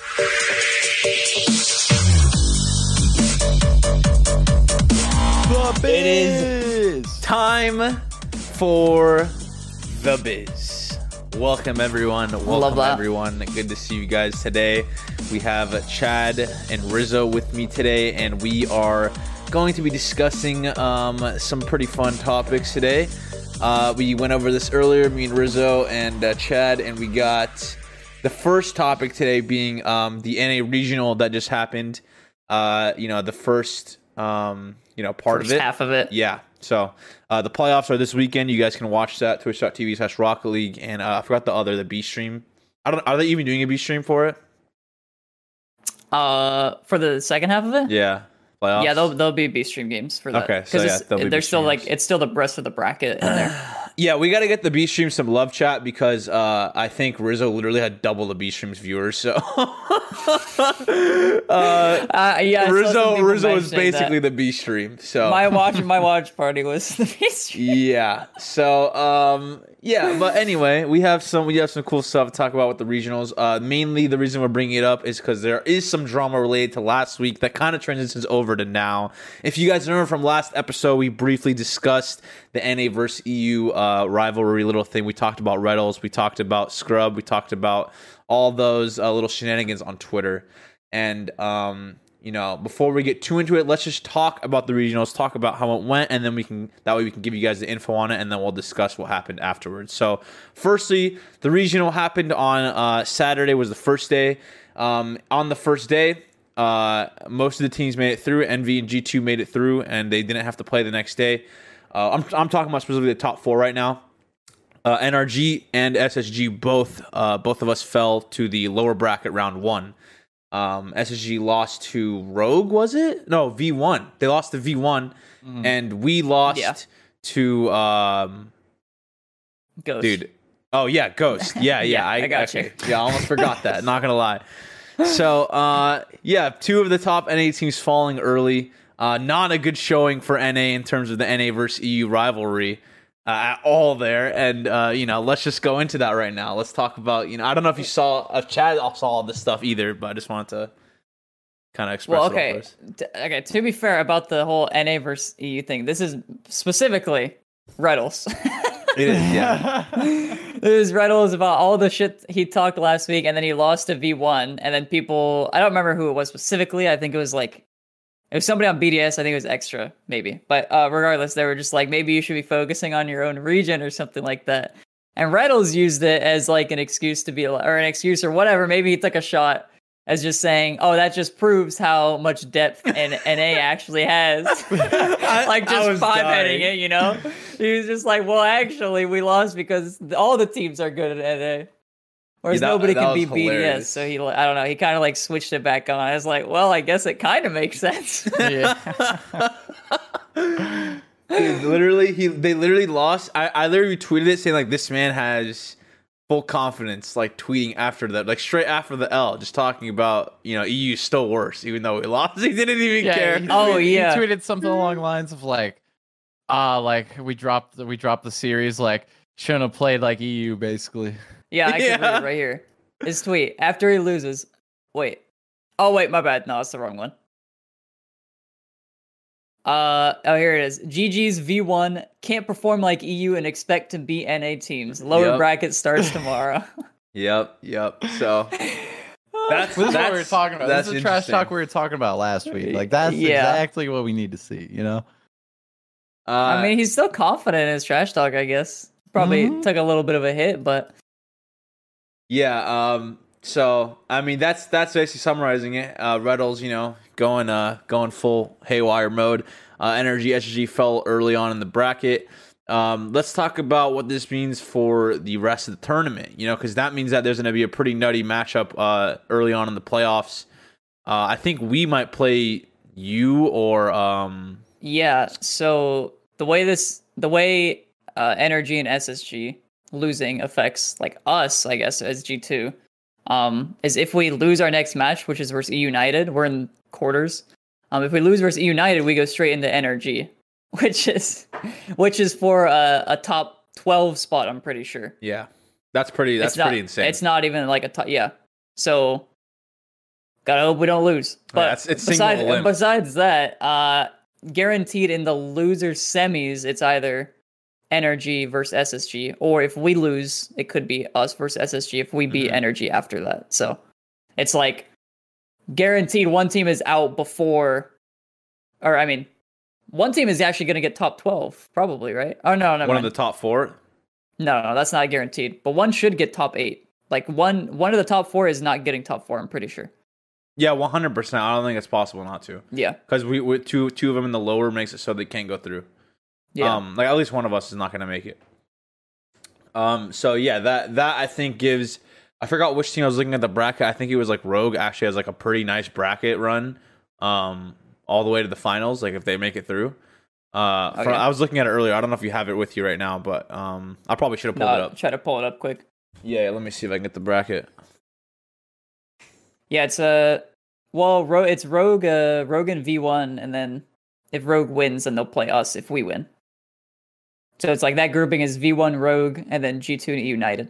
The Bizz. It is time for the Bizz. Welcome everyone. Welcome everyone. Good to see you guys today. We have Chad and Rizzo with me today, and we are going to be discussing um, some pretty fun topics today. Uh, we went over this earlier, me and Rizzo and uh, Chad, and we got the first topic today being um, the NA regional that just happened. Uh, you know, the first um, you know part first of it, half of it. Yeah. So uh, the playoffs are this weekend. You guys can watch that twitch.tv slash Rocket League, and uh, I forgot the other the B stream. I don't. Are they even doing a B stream for it? Uh, for the second half of it. Yeah. Playoffs? Yeah, they'll there'll be B stream games for that. Okay, so yeah, they're still like it's still the rest of the bracket in there. Yeah, we got to get the B stream some love chat because uh, I think Rizzo literally had double the B stream's viewers. So Uh, yeah, saw some Rizzo Rizzo is basically that. the B stream. So my watch my watch party was the B stream. yeah. So um yeah, but anyway, we have some we have some cool stuff to talk about with the regionals. Uh mainly the reason we're bringing it up is because there is some drama related to last week that kind of transitions over to now. If you guys remember from last episode, we briefly discussed the NA versus EU uh, rivalry little thing. We talked about Retals, we talked about Scrub, we talked about all those uh, little shenanigans on Twitter. And um you know, before we get too into it, let's just talk about the regionals, talk about how it went, and then we can that way we can give you guys the info on it, and then we'll discuss what happened afterwards. So, firstly, the regional happened on uh, Saturday was the first day. Um, on the first day, uh, most of the teams made it through. NV and G two made it through, and they didn't have to play the next day. Uh, I'm I'm talking about specifically the top four right now. Uh, NRG and SSG both uh, both of us fell to the lower bracket round one. Um, SSG lost to Rogue, was it? No, V1. They lost to V1, and we lost Yeah. to um, Ghost. dude. Oh yeah, Ghost. Yeah, yeah. Yeah, I, I got okay. you. Yeah, I almost forgot that. Not gonna lie. So uh, yeah, two of the top NA teams falling early. Uh, not a good showing for NA in terms of the NA versus EU rivalry uh, at all there. And uh, you know, let's just go into that right now. Let's talk about you know. I don't know if you saw if Chad saw all this stuff either, but I just wanted to kind of express. Well, it okay, okay. To be fair about the whole NA versus EU thing, this is specifically Retals. It is, yeah. This riddle is about all the shit he talked last week, and then he lost to V1, and then people I don't remember who it was specifically. I think it was like it was somebody on BDS. I think it was extra, maybe. But uh, regardless, they were just like maybe you should be focusing on your own region or something like that. And Retals used it as like an excuse to be or an excuse or whatever. Maybe he took a shot as just saying, "Oh, that just proves how much depth an NA actually has." like just five heading it, you know. He was just like, "Well, actually, we lost because all the teams are good at NA." Whereas Yeah, that- nobody that can was beat BDS, so he, I don't know, he kind of like switched it back on. I was like, well, I guess it kind of makes sense. Yeah. Dude, literally, he they literally lost. I, I literally tweeted it saying like this man has full confidence, like tweeting after that, like straight after the L, just talking about you know EU is still worse, even though we lost. He didn't even Yeah, care. he Oh, tweeted- yeah. He tweeted something along the lines of like, uh, like we dropped the, we dropped the series, like shouldn't have played like EU basically. Yeah, I can read it right here. His tweet after he loses. Wait. Oh wait, my bad. No, it's the wrong one. Uh oh, here it is. GG's V1 can't perform like EU and expect to beat NA teams. Lower Yep. bracket starts tomorrow. Yep, yep. So that's This is what we were that's- talking about. That's This is the trash talk we were talking about last week. Like that's Yeah. exactly what we need to see. You know. Uh, I mean, he's still confident in his trash talk, I guess. Probably Mhm. took a little bit of a hit, but Yeah. Um. So I mean, that's that's basically summarizing it. Uh, Retals, you know, going uh going full haywire mode. Uh, Energy SG fell early on in the bracket. Um, let's talk about what this means for the rest of the tournament. You know, because that means that there's going to be a pretty nutty matchup uh early on in the playoffs. Uh, I think we might play you or um. Yeah, so the way this the way uh, energy and SSG losing affects like us, I guess, as G2, um, is if we lose our next match, which is versus United, we're in quarters. Um, if we lose versus United, we go straight into energy, which is which is for a, a top twelve spot, I'm pretty sure. Yeah, that's pretty. That's not, pretty insane. It's not even like a top yeah. So gotta hope we don't lose. But single besides, besides that, uh guaranteed in the loser semis, it's either energy versus SSG, or if we lose, it could be us versus SSG if we beat Mhm. energy after that. So it's like guaranteed one team is out before or I mean one team is actually gonna get top twelve, probably, right? Oh no, no, one of the top four. no, no, that's not guaranteed. But one should get top eight. Like one, one of the top four is not getting top four. I'm pretty sure. Yeah, one hundred percent. I don't think it's possible not to. Yeah, because we with two two of them in the lower makes it so they can't go through. Yeah, Um, like at least one of us is not going to make it. Um, so yeah, that that I think gives. I forgot which team I was looking at the bracket. I think it was like Rogue actually has like a pretty nice bracket run, um, all the way to the finals. Like if they make it through. Uh, for- Okay. I was looking at it earlier. I don't know if you have it with you right now, but um, I probably should have no, pulled it up. try to pull it up quick. Yeah, let me see if I can get the bracket. Yeah, it's a well, Ro- it's Rogue, uh, Rogue and V1, and then if Rogue wins, then they'll play us if we win. So it's like that grouping is V1 Rogue and then G2 and United.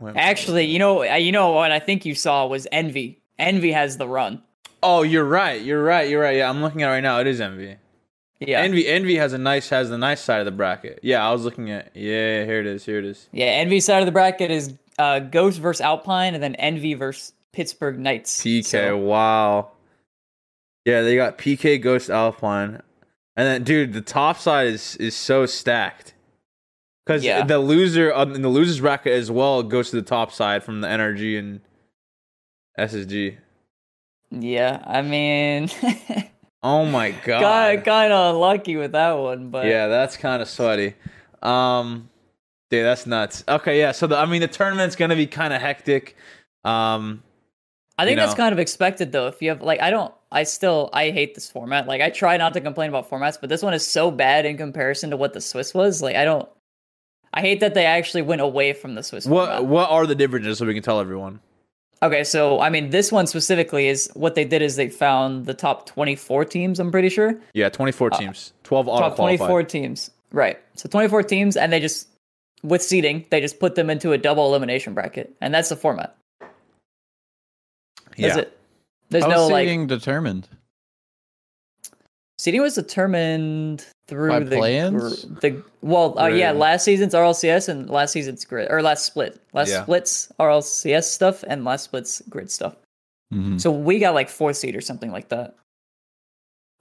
Wait. Actually, you know, uh, you know what I think you saw was Envy. Envy has the run. Oh, you're right. You're right. You're right. Yeah, I'm looking at it right now. It is Envy. Yeah, Envy Envy has a nice has the nice side of the bracket. Yeah, I was looking at. Yeah, here it is. Here it is. yeah. Envy side of the bracket is uh, Ghost versus Alpine, and then Envy versus Pittsburgh Knights. PK. So- Wow. Yeah, they got PK Ghost Alpine, and then dude, the top side is is so stacked. Because Yeah. the loser on in the losers bracket as well goes to the top side from the NRG and SSG. Yeah, I mean, Oh my god. got kind of unlucky with that one, but Yeah, that's kind of sweaty. Um, dude, that's nuts. Okay, yeah. So the, I mean, the tournament's gonna be kind of hectic. Um, I think you that's kind of expected though. If you have like, I don't, I still, I hate this format. Like, I try not to complain about formats, but this one is so bad in comparison to what the Swiss was. Like, I don't, I hate that they actually went away from the Swiss what format. what are the differences so we can tell everyone? Okay, so I mean, this one specifically is what they did is they found the top 24 teams. I'm pretty sure Yeah, twenty four teams, twelve auto Uh, top 24 teams, right? So 24 teams, and they just with seeding, they just put them into a double elimination bracket, and that's the format. That's it. There's How no is like seeding determined. Seating was determined through By the play-ins? gr- the well, uh, yeah, last season's RLCS and last season's grid or last split, last Yeah. splits RLCS stuff and last splits grid stuff. Mhm. So we got like fourth seed or something like that.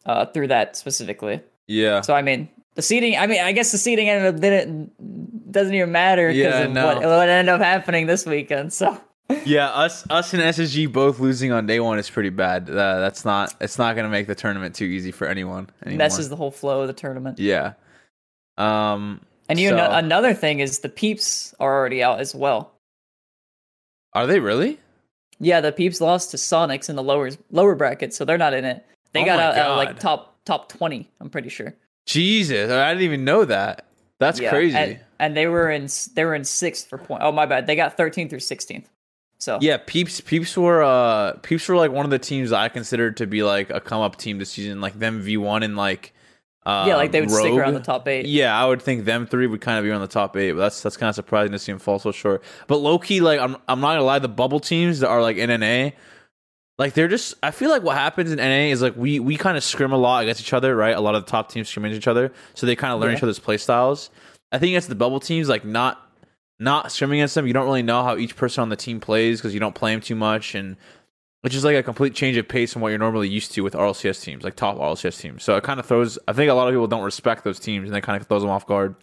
Uh, through that specifically. Yeah. So I mean, the seating. I mean, I guess the seating ended up didn't doesn't even matter because Yeah, of no. what, what ended up happening this weekend. So Yeah, us us and SSG both losing on day one is pretty bad. Uh, that's not it's not gonna make the tournament too easy for anyone anymore. messes the whole flow of the tournament. yeah. Um. And you so- know, another thing is the peeps are already out as well. are they really? Yeah, the peeps lost to Sonics in the lower lower bracket, so they're not in it. They Oh got out at like top top twenty. I'm pretty sure. Jesus, I didn't even know that. That's Yeah, crazy. And, and they were in they were in sixth for point. Oh my bad, they got 13 through 16th. So yeah, peeps peeps were uh peeps were like one of the teams I considered to be like a come up team this season. Like them V one and like uh, yeah, like they would stick around the top eight. Yeah, I would think them three would kind of be on the top eight, but that's that's kind of surprising to see them fall so short. But low key, like I'm I'm not gonna lie, the bubble teams that are like in NA, like they're just I feel like what happens in NA is like we we kind of scrim a lot against each other, right? A lot of the top teams scrim against each other, so they kind of learn Yeah. each other's play styles. I think it's the bubble teams, like not not scrimming against them. You don't really know how each person on the team plays because you don't play them too much, and which is like a complete change of pace from what you're normally used to with RLCS teams, like top RLCS teams. So it kind of throws. I think a lot of people don't respect those teams, and that kind of throws them off guard.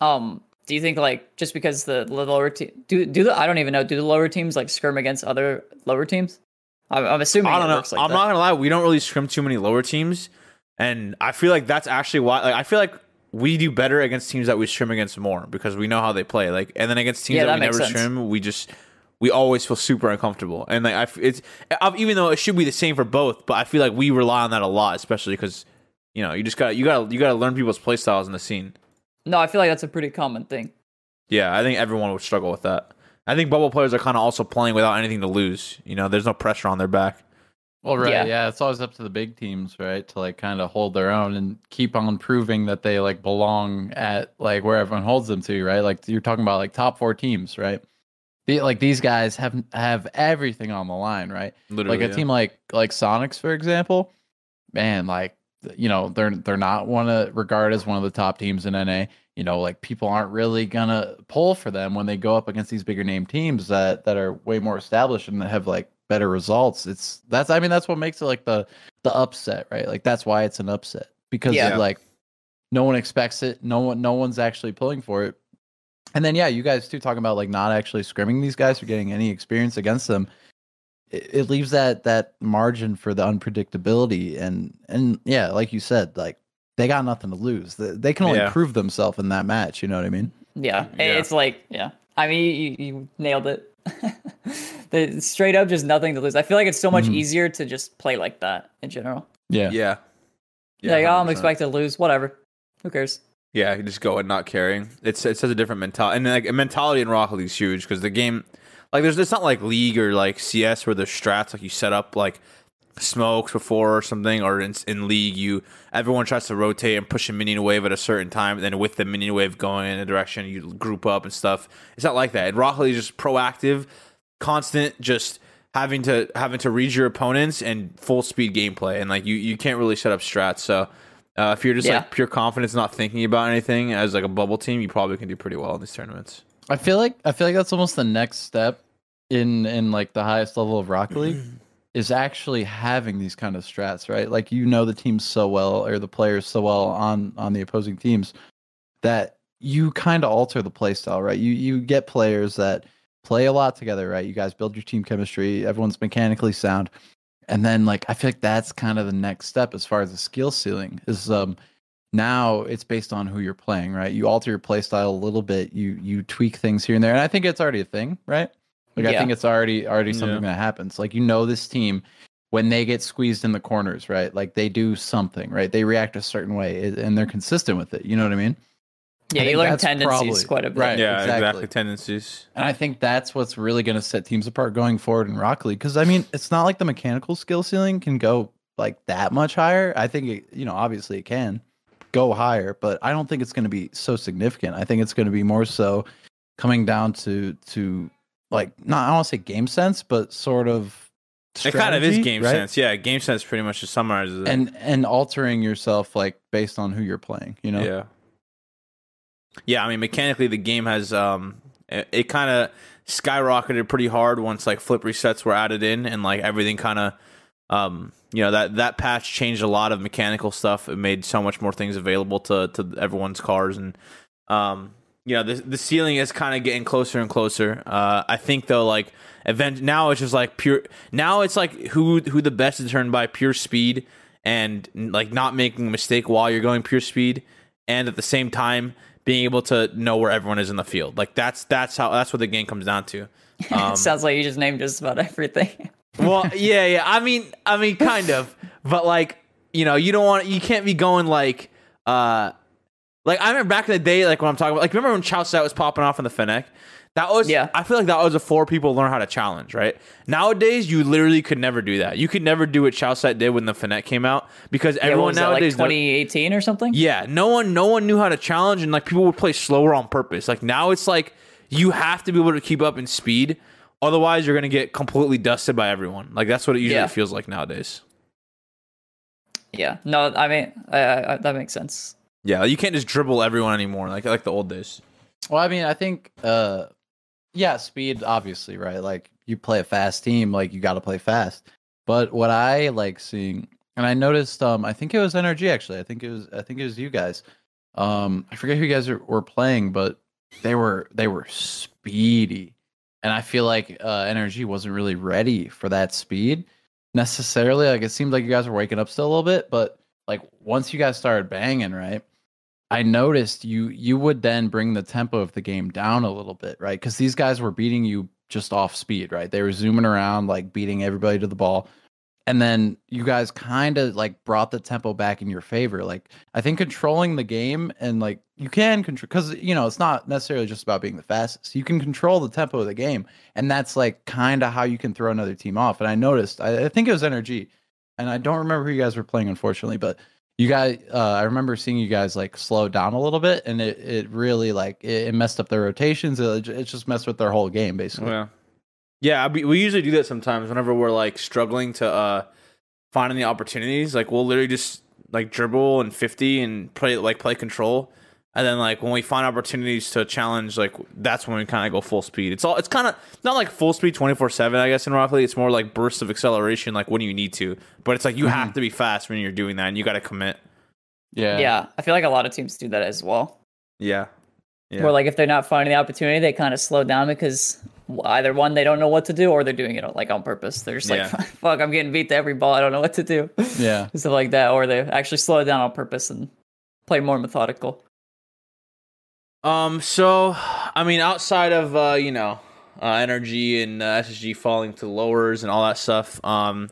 Um, do you think like just because the the lower team do do the I don't even know do the lower teams like scrim against other lower teams? I'm, I'm assuming I don't know. like I'm that. not gonna lie. We don't really scrim too many lower teams, and I feel like that's actually why. Like I feel like we do better against teams that we scrim against more because we know how they play. Like and then against teams Yeah, that, that we never sense. scrim, we just we always feel super uncomfortable. And like I, it's I- even though it should be the same for both, but I feel like we rely on that a lot, especially because you know you just got you got to you got to learn people's play styles in the scene. No, I feel like that's a pretty common thing. Yeah, I think everyone would struggle with that. I think bubble players are kind of also playing without anything to lose. You know, there's no pressure on their back. Well, right, Yeah. yeah. it's always up to the big teams, right, to like kind of hold their own and keep on proving that they like belong at like where everyone holds them to, right? Like you're talking about like top four teams, right? The, like these guys have have everything on the line, right? Literally, like a yeah. team like like Sonics, for example, man, like you know they're they're not one to regard as one of the top teams in NA. You know, like people aren't really gonna pull for them when they go up against these bigger name teams that that are way more established and that have like better results. It's that's I mean that's what makes it like the the upset, right? Like that's why it's an upset because Yeah. like no one expects it. No one no one's actually pulling for it. And then yeah, you guys too talking about like not actually scrimming these guys or getting any experience against them. It, it leaves that that margin for the unpredictability and and yeah, like you said, like they got nothing to lose. They, they can only Yeah. prove themselves in that match. You know what I mean? Yeah, Yeah. it's like yeah. I mean, you, you nailed it. the straight up, just nothing to lose. I feel like it's so much Mhm. easier to just play like that in general. Yeah. Yeah. like, oh, I'm 100%. expected to lose. Whatever. Who cares? Yeah, you just go and not caring. It's it's such a different mentality, and like a mentality in Rocket League is huge because the game, like, there's it's not like League or like CS where there's strats like you set up like smokes before or something, or in, in League you everyone tries to rotate and push a minion wave at a certain time, and then with the minion wave going in a direction, you group up and stuff. It's not like that. In Rocket League is just proactive, constant, just having to having to read your opponents and full speed gameplay, and like you you can't really set up strats. So uh, if you're just Yeah. like pure confidence, not thinking about anything as like a bubble team, you probably can do pretty well in these tournaments. I feel like I feel like that's almost the next step in in like the highest level of Rocket League is actually having these kind of strats, right? Like you know the teams so well or the players so well on on the opposing teams that you kind of alter the play style, right? You you get players that play a lot together, right? You guys build your team chemistry, everyone's mechanically sound. And then like I feel like that's kind of the next step as far as the skill ceiling is um now it's based on who you're playing, right? You alter your play style a little bit, you you tweak things here and there. And I think it's already a thing, right? Like I think it's already already something Yeah. that happens. Like you know this team when they get squeezed in the corners, right? Like they do something, right? They react a certain way and they're consistent with it. You know what I mean? Yeah, you learn that's tendencies probably- quite a bit. right. yeah, exactly. exactly. Tendencies. And I think that's what's really going to set teams apart going forward in Rocket League. Because I mean, it's not like the mechanical skill ceiling can go like that much higher. I think it, you know, obviously it can go higher, but I don't think it's going to be so significant. I think it's going to be more so coming down to to like not I don't want to say game sense, but sort of It kind of is game right? sense. Yeah, game sense pretty much just summarizes it. and and altering yourself like based on who you're playing. You know. Yeah. Yeah, I mean mechanically the game has um it, it kind of skyrocketed pretty hard once like flip resets were added in and like everything kind of um you know that that patch changed a lot of mechanical stuff. It made so much more things available to to everyone's cars and um you know the the ceiling is kind of getting closer and closer. Uh I think though like event now it's just like pure now it's like who who the best is determined by pure speed and like not making a mistake while you're going pure speed and at the same time being able to know where everyone is in the field. Like that's that's how that's what the game comes down to. Um, Sounds like you just named just about everything. well, yeah, yeah. I mean, I mean, kind of, but like, you know, you don't want, you can't be going like, uh, like I remember back in the day, like when I'm talking about, like remember when Chausette was popping off in the Fennec? That was, Yeah. I feel like that was before people learn how to challenge, right? Nowadays, you literally could never do that. You could never do what Chausette did when the Fennec came out because Yeah, what everyone was that, like nowadays, 2018 or something? yeah, no one, no one knew how to challenge, and like people would play slower on purpose. Like now, it's like you have to be able to keep up in speed, otherwise you're gonna get completely dusted by everyone. Like that's what it usually Yeah. feels like nowadays. Yeah. No, I mean, I, I, that makes sense. Yeah, you can't just dribble everyone anymore, like like the old days. Well, I mean, I think, uh, yeah, speed, obviously, right? Like, you play a fast team, like, you got to play fast. But what I like seeing, and I noticed, um, I think it was NRG actually. I think it was, I think it was you guys. Um, I forget who you guys are, were playing, but they were, they were speedy. And I feel like, uh, NRG wasn't really ready for that speed necessarily. Like, it seemed like you guys were waking up still a little bit, but like, once you guys started banging, right? I noticed you you would then bring the tempo of the game down a little bit, right? Because these guys were beating you just off speed, right? They were zooming around, like beating everybody to the ball. And then you guys kind of like brought the tempo back in your favor. Like I think controlling the game and like you can control because you know it's not necessarily just about being the fastest. You can control the tempo of the game, and that's like kind of how you can throw another team off. And I noticed, I, I think it was Energy, and I don't remember who you guys were playing, unfortunately, but you guys uh, i remember seeing you guys like slow down a little bit and it, it really like it, it messed up their rotations it, it just messed with their whole game basically Yeah, yeah. We we usually do that sometimes whenever we're like struggling to uh finding the opportunities. Like we'll literally just like dribble and fifty and play like play control, and then like when we find opportunities to challenge, like that's when we kind of go full speed. It's all it's kind of not like full speed twenty four seven. I guess in Rocket League, it's more like bursts of acceleration, like when you need to. But it's like you mm-hmm. have to be fast when you're doing that, and you got to commit. yeah Yeah. I feel like a lot of teams do that as well. Yeah, yeah. Where like if they're not finding the opportunity, they kind of slow down because either one they don't know what to do or they're doing it like on purpose. They're just like, "Fuck, I'm getting beat to every ball. I don't know what to do." yeah Stuff like that, or they actually slow it down on purpose and play more methodical. Um. So, I mean, outside of uh, you know, uh, energy and uh, SSG falling to lowers and all that stuff, um,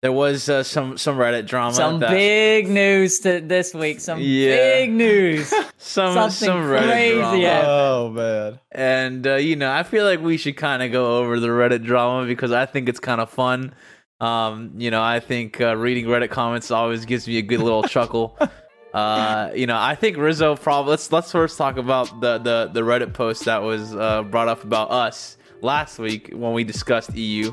there was uh, some some Reddit drama. Some that, big news to this week. Some Yeah. big news. some something some Reddit crazy drama. happened. oh man And uh, you know, I feel like we should kind of go over the Reddit drama because I think it's kind of fun. Um, you know, I think uh, reading Reddit comments always gives me a good little chuckle. Uh, you know, I think Rizzo probably let's let's first talk about the the the Reddit post that was uh, brought up about us last week when we discussed EU.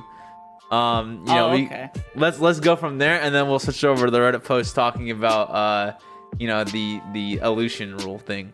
Um, you know, oh, we, okay. let's let's go from there and then we'll switch over to the Reddit post talking about uh, you know, the the illusion rule thing.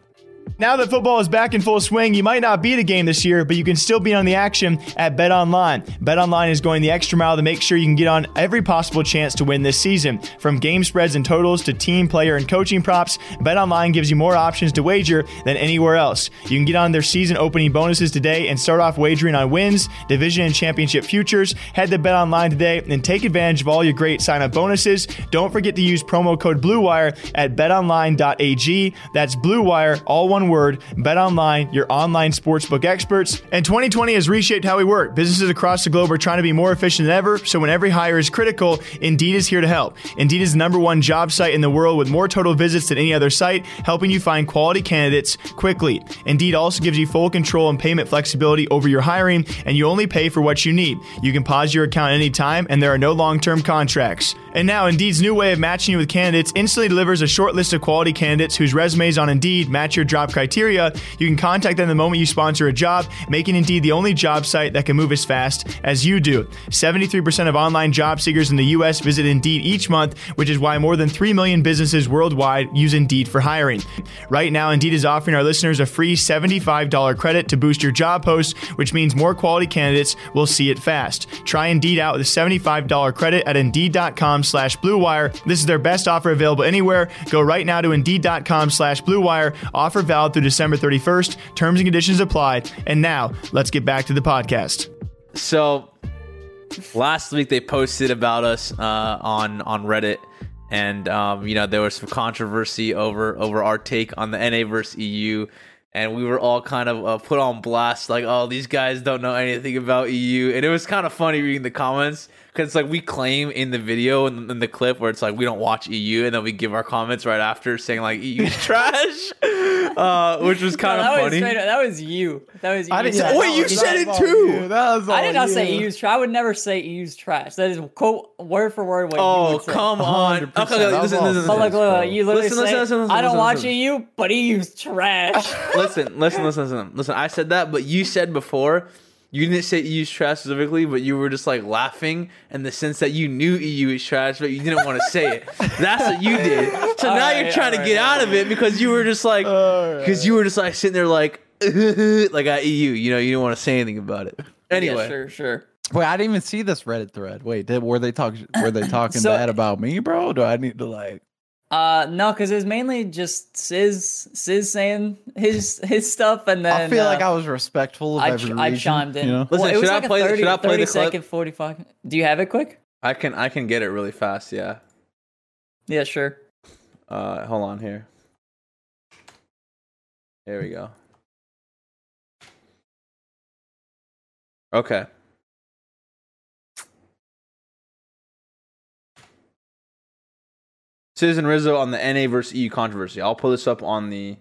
Now that football is back in full swing, you might not be at a game this year, but you can still be on the action at Bet Online. Bet Online is going the extra mile to make sure you can get on every possible chance to win this season. From game spreads and totals to team, player, and coaching props, Bet Online gives you more options to wager than anywhere else. You can get on their season opening bonuses today and start off wagering on wins, division, and championship futures. Head to Bet Online today and take advantage of all your great sign up bonuses. Don't forget to use promo code BLUEWIRE at betonline.ag. That's BLUEWIRE, all one word. Bet Online, your online sportsbook experts. And 2020 has reshaped how we work. Businesses across the globe are trying to be more efficient than ever, so when every hire is critical, Indeed is here to help. Indeed is the number one job site in the world with more total visits than any other site, helping you find quality candidates quickly. Indeed also gives you full control and payment flexibility over your hiring, and you only pay for what you need. You can pause your account anytime, and there are no long term contracts. And now, Indeed's new way of matching you with candidates instantly delivers a short list of quality candidates whose resumes on Indeed match your job job criteria, you can contact them the moment you sponsor a job, making Indeed the only job site that can move as fast as you do. 73% of online job seekers in the U.S. visit Indeed each month, which is why more than 3 million businesses worldwide use Indeed for hiring. Right now, Indeed is offering our listeners a free $75 credit to boost your job post, which means more quality candidates will see it fast. Try Indeed out with a $75 credit at Indeed.com slash BlueWire. This is their best offer available anywhere. Go right now to Indeed.com slash BlueWire. Offer valid through December 31st. Terms and conditions apply. And now, let's get back to the podcast. So last week they posted about us uh, on on Reddit, and um, you know there was some controversy over over our take on the NA versus EU, and we were all kind of uh, put on blast, like, oh, these guys don't know anything about EU, and it was kind of funny reading the comments because like we claim in the video and in the clip where it's like we don't watch EU, and then we give our comments right after saying like EU trash, uh, which was kind No, of that funny. Was straight, that was you. That was you. I didn't- You yeah, said- Wait, you that said it was too. you. That was I did all not say you. EU's trash. I would never say EU's trash. That is quote word for word what you Oh would say. come on! 100%. Okay, That was listen, listen, listen, look, look, look, you literally Listen, say, listen, listen, listen, I don't listen, watch listen. EU, but EU's trash. listen, listen, listen, listen, listen. I said that, but you said before you didn't say EU's trash specifically, but you were just like laughing in the sense that you knew EU is trash, but you didn't want to say it. That's what you did. So now Alright, you're trying to alright, get out of it because you were just like, because you were just like sitting there like, like at EU. You know, you didn't want to say anything about it. Anyway, yeah, sure, sure. Wait, I didn't even see this Reddit thread. Wait, did, were they talking? Were they talking So- bad about me, bro? Do I need to like? Uh, no, because it was mainly just Sizz, Sizz saying his his stuff, and then I feel like uh, I was respectful of I, every I region, chimed in. You know? Well, Listen, it was should I like a play 30, should I play 30 the clip? second, 45. Do you have it quick? I can I can get it really fast. Yeah. Yeah, sure. Uh, hold on here. There we go. Okay. Sizz and Rizzo on the NA versus EU controversy. I'll pull this up on the.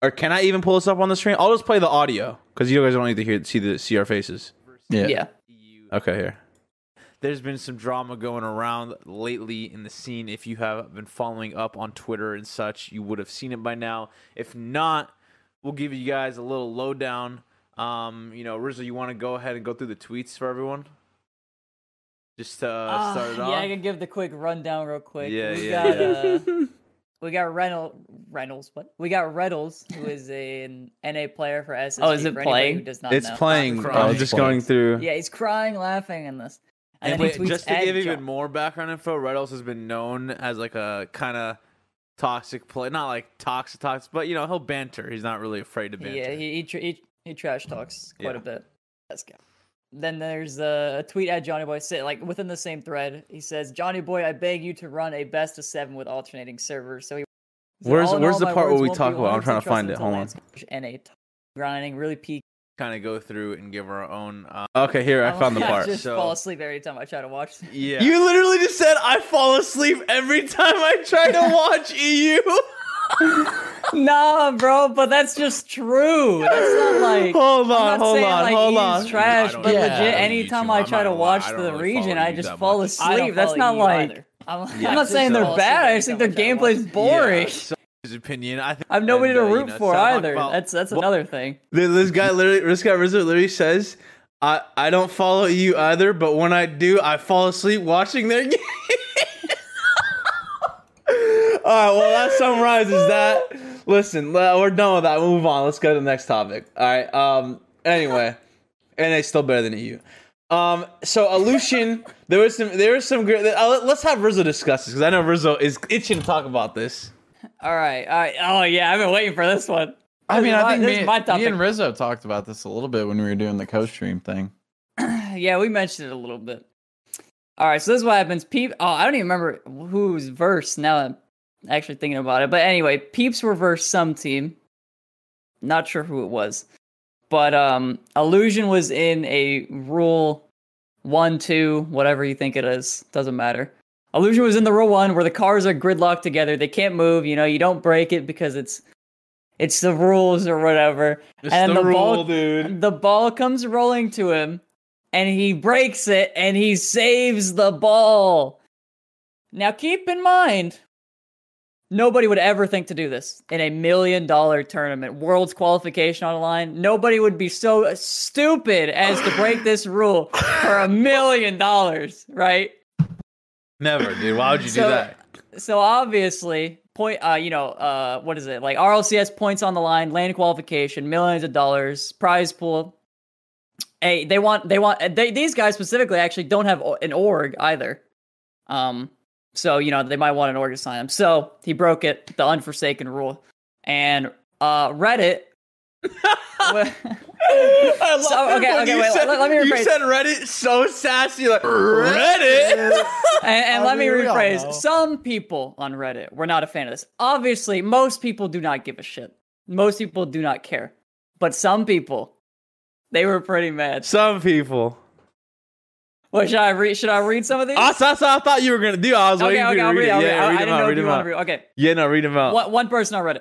Or can I even pull this up on the screen? I'll just play the audio because you guys don't need to hear see the see our faces. Yeah. Yeah. Okay, here. There's been some drama going around lately in the scene. If you have been following up on Twitter and such, you would have seen it by now. If not, we'll give you guys a little lowdown. Um, you know, Rizzo, you want to go ahead and go through the tweets for everyone? Just to uh, Ah, start it yeah, off. Yeah, I can give the quick rundown real quick. Yeah, we yeah, got, yeah. Uh, we got Retals. Retals, what? We got Retals, who is an NA player for SSG. Oh, is it playing? Who does not It's know. playing. crying. Oh, just going through. Yeah, he's crying, laughing in this. And, And wait, just to Ed give Jo- even more background info, Retals has been known as like a kind of toxic play, not like toxic, toxic, but you know he'll banter. He's not really afraid to banter. Yeah, he he, he, he trash talks quite Yeah. a bit. Let's go. Then there's a tweet at Johnnyboi, say, like within the same thread. He says, "Johnnyboi, I beg you to run a best of seven with alternating servers." So he. he said, Where's- "All where's all, the part where we talk about- I'm trying to find it, hold on. until Lance NA t- grinding really peak. kind of go through and give our own. Uh, okay, here I found the I part. just so, fall asleep every time I try to watch. yeah, you literally just said I fall asleep every time I try to watch EU. nah, bro, but that's just true. That's not like. hold I'm on, not hold saying, on, like, hold EU's on. trash, don't but know. legit, anytime I'm I not try to watch I the really region, I just that fall asleep. That's not like. either. I'm, Yeah, I'm not saying they're bad. I just think their time I try Yeah, boring. so his opinion. I think I have nobody and, to uh, you root know, for so I'm not either. fol- That's that's Well, another thing. This guy literally, this guy Rizzo literally says, "I I don't follow you either, but when I do, I fall asleep watching their game." All right, well that summarizes that. Listen, we're done with that. We'll Move on. Let's go to the next topic. All right. Um. Anyway, and it's still better than EU. Um. So Illusion, there was some, there was some great. Uh, let's have Rizzo discuss this because I know Rizzo is itching to talk about this. All right, all right. Oh yeah, I've been waiting for this one. I mean, I think this me, is my me and Rizzo talked about this a little bit when we were doing the co-stream thing. yeah, we mentioned it a little bit. All right, so this is what happens. Peep. Oh, I don't even remember whose verse now. Actually thinking about it. But anyway, Peeps were verse some team. Not sure who it was, but um, Illusion was in a rule one, two, whatever you think it is. Doesn't matter. Illusion was in the rule one where the cars are gridlocked together. They can't move. You know, you don't break it because it's it's the rules or whatever. It's and the the ball, dude. The ball comes rolling to him, and he breaks it, and he saves the ball. Now, keep in mind, Nobody would ever think to do this in a million dollar tournament, world's qualification on the line. Nobody would be so stupid as to break this rule for a million dollars, right? Never, dude. Why would you do that? So obviously, point, uh, you know, uh, what is it like? RLCS points on the line, LAN qualification, millions of dollars, prize pool. Hey, they want, they want, they, these guys specifically actually don't have an org either. Um, so you know they might want an org to sign him. So he broke it, the unforsaken rule, and uh, Reddit. I love So, it okay, okay, you wait, said- let- let me You rephrase. said Reddit so sassy, like Reddit. and, and let me mean, we all rephrase. Some people on Reddit were not a fan of this. Obviously, most people do not give a shit. Most people do not care. But some people, they were pretty mad. Some people. What should I read? Should I read some of these? Oh, that's what I thought you were gonna do. I was okay, waiting for you to I'll read read. it. I'll read. Yeah, I, read I them didn't out. know Read if you them want to read. Okay. Yeah, no, read them out. One, one person on Reddit.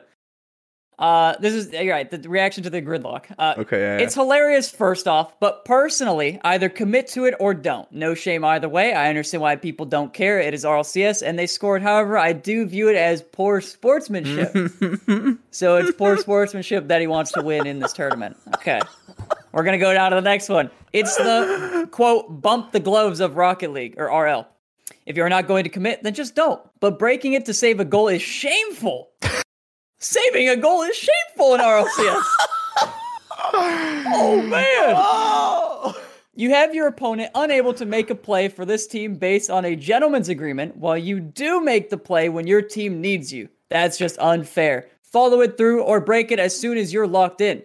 Uh, this is you're right. The reaction to the gridlock. Uh, Okay, yeah, yeah. It's hilarious, first off, but personally, either commit to it or don't. No shame either way. I understand why people don't care. It is RLCS, and they scored. However, I do view it as poor sportsmanship. so it's poor sportsmanship that he wants to win in this tournament. Okay. We're gonna go down to the next one. It's the quote bump the gloves of Rocket League or RL. If you're not going to commit, then just don't. But breaking it to save a goal is shameful. Saving a goal is shameful in RLCS. oh man. Oh. You have your opponent unable to make a play for this team based on a gentleman's agreement, while you do make the play when your team needs you. That's just unfair. Follow it through or break it as soon as you're locked in.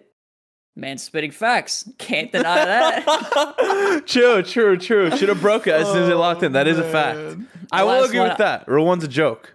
Man, spitting facts. Can't deny that. true, true, true. Should have broke it as soon as it locked in. That is a fact. I will Last agree one- with that. Rule one's a joke.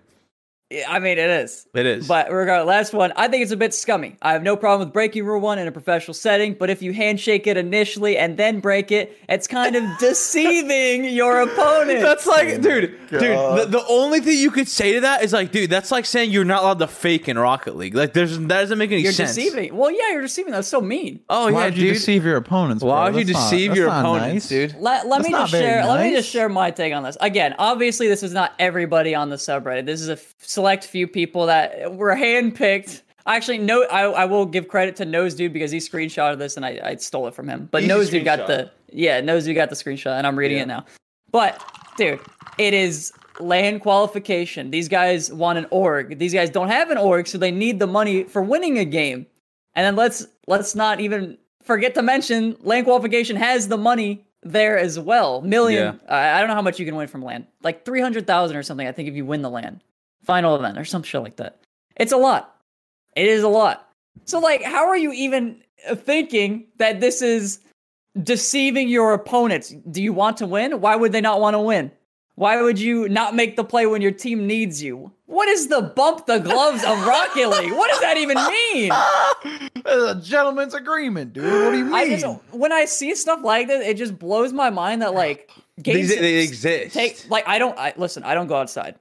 Yeah, I mean, it is. It is. But regardless, last one. I think it's a bit scummy. I have no problem with breaking rule one in a professional setting, but if you handshake it initially and then break it, it's kind of deceiving your opponent. That's like, oh dude, dude. The, the only thing you could say to that is like, dude, that's like saying you're not allowed to fake in Rocket League. Like, there's that doesn't make any you're sense. deceiving. Well, yeah, you're deceiving. That's so mean. Oh Why yeah, would you dude. deceive your opponents? Why bro? would you That's not- deceive that's your opponents, nice. dude? Let, let That's me just very share. Let me just share my take on this. Again, obviously, this is not everybody on the subreddit. This is a f- select few people that were handpicked. Actually, no, I, I will give credit to Nose Dude because he screenshotted this and I, I stole it from him. But Easy Nose Dude got the yeah, Nose Dude got the screenshot and I'm reading it now. But dude, it is LAN qualification. These guys want an org. These guys don't have an org, so they need the money for winning a game. And then let's let's not even forget to mention LAN qualification has the money there as well. Million. I I don't know how much you can win from LAN. Like three hundred thousand or something. I think if you win the LAN final event or some shit like that. It's a lot. It is a lot. So like, how are you even thinking that this is deceiving your opponents? Do you want to win? Why would they not want to win? Why would you not make the play when your team needs you? What is the bump the gloves of Rocket League? What does that even mean? It's a gentleman's agreement, dude. What do you mean? I just when I see stuff like this, it just blows my mind that like games These, they exist. take like I don't I, listen. I don't go outside.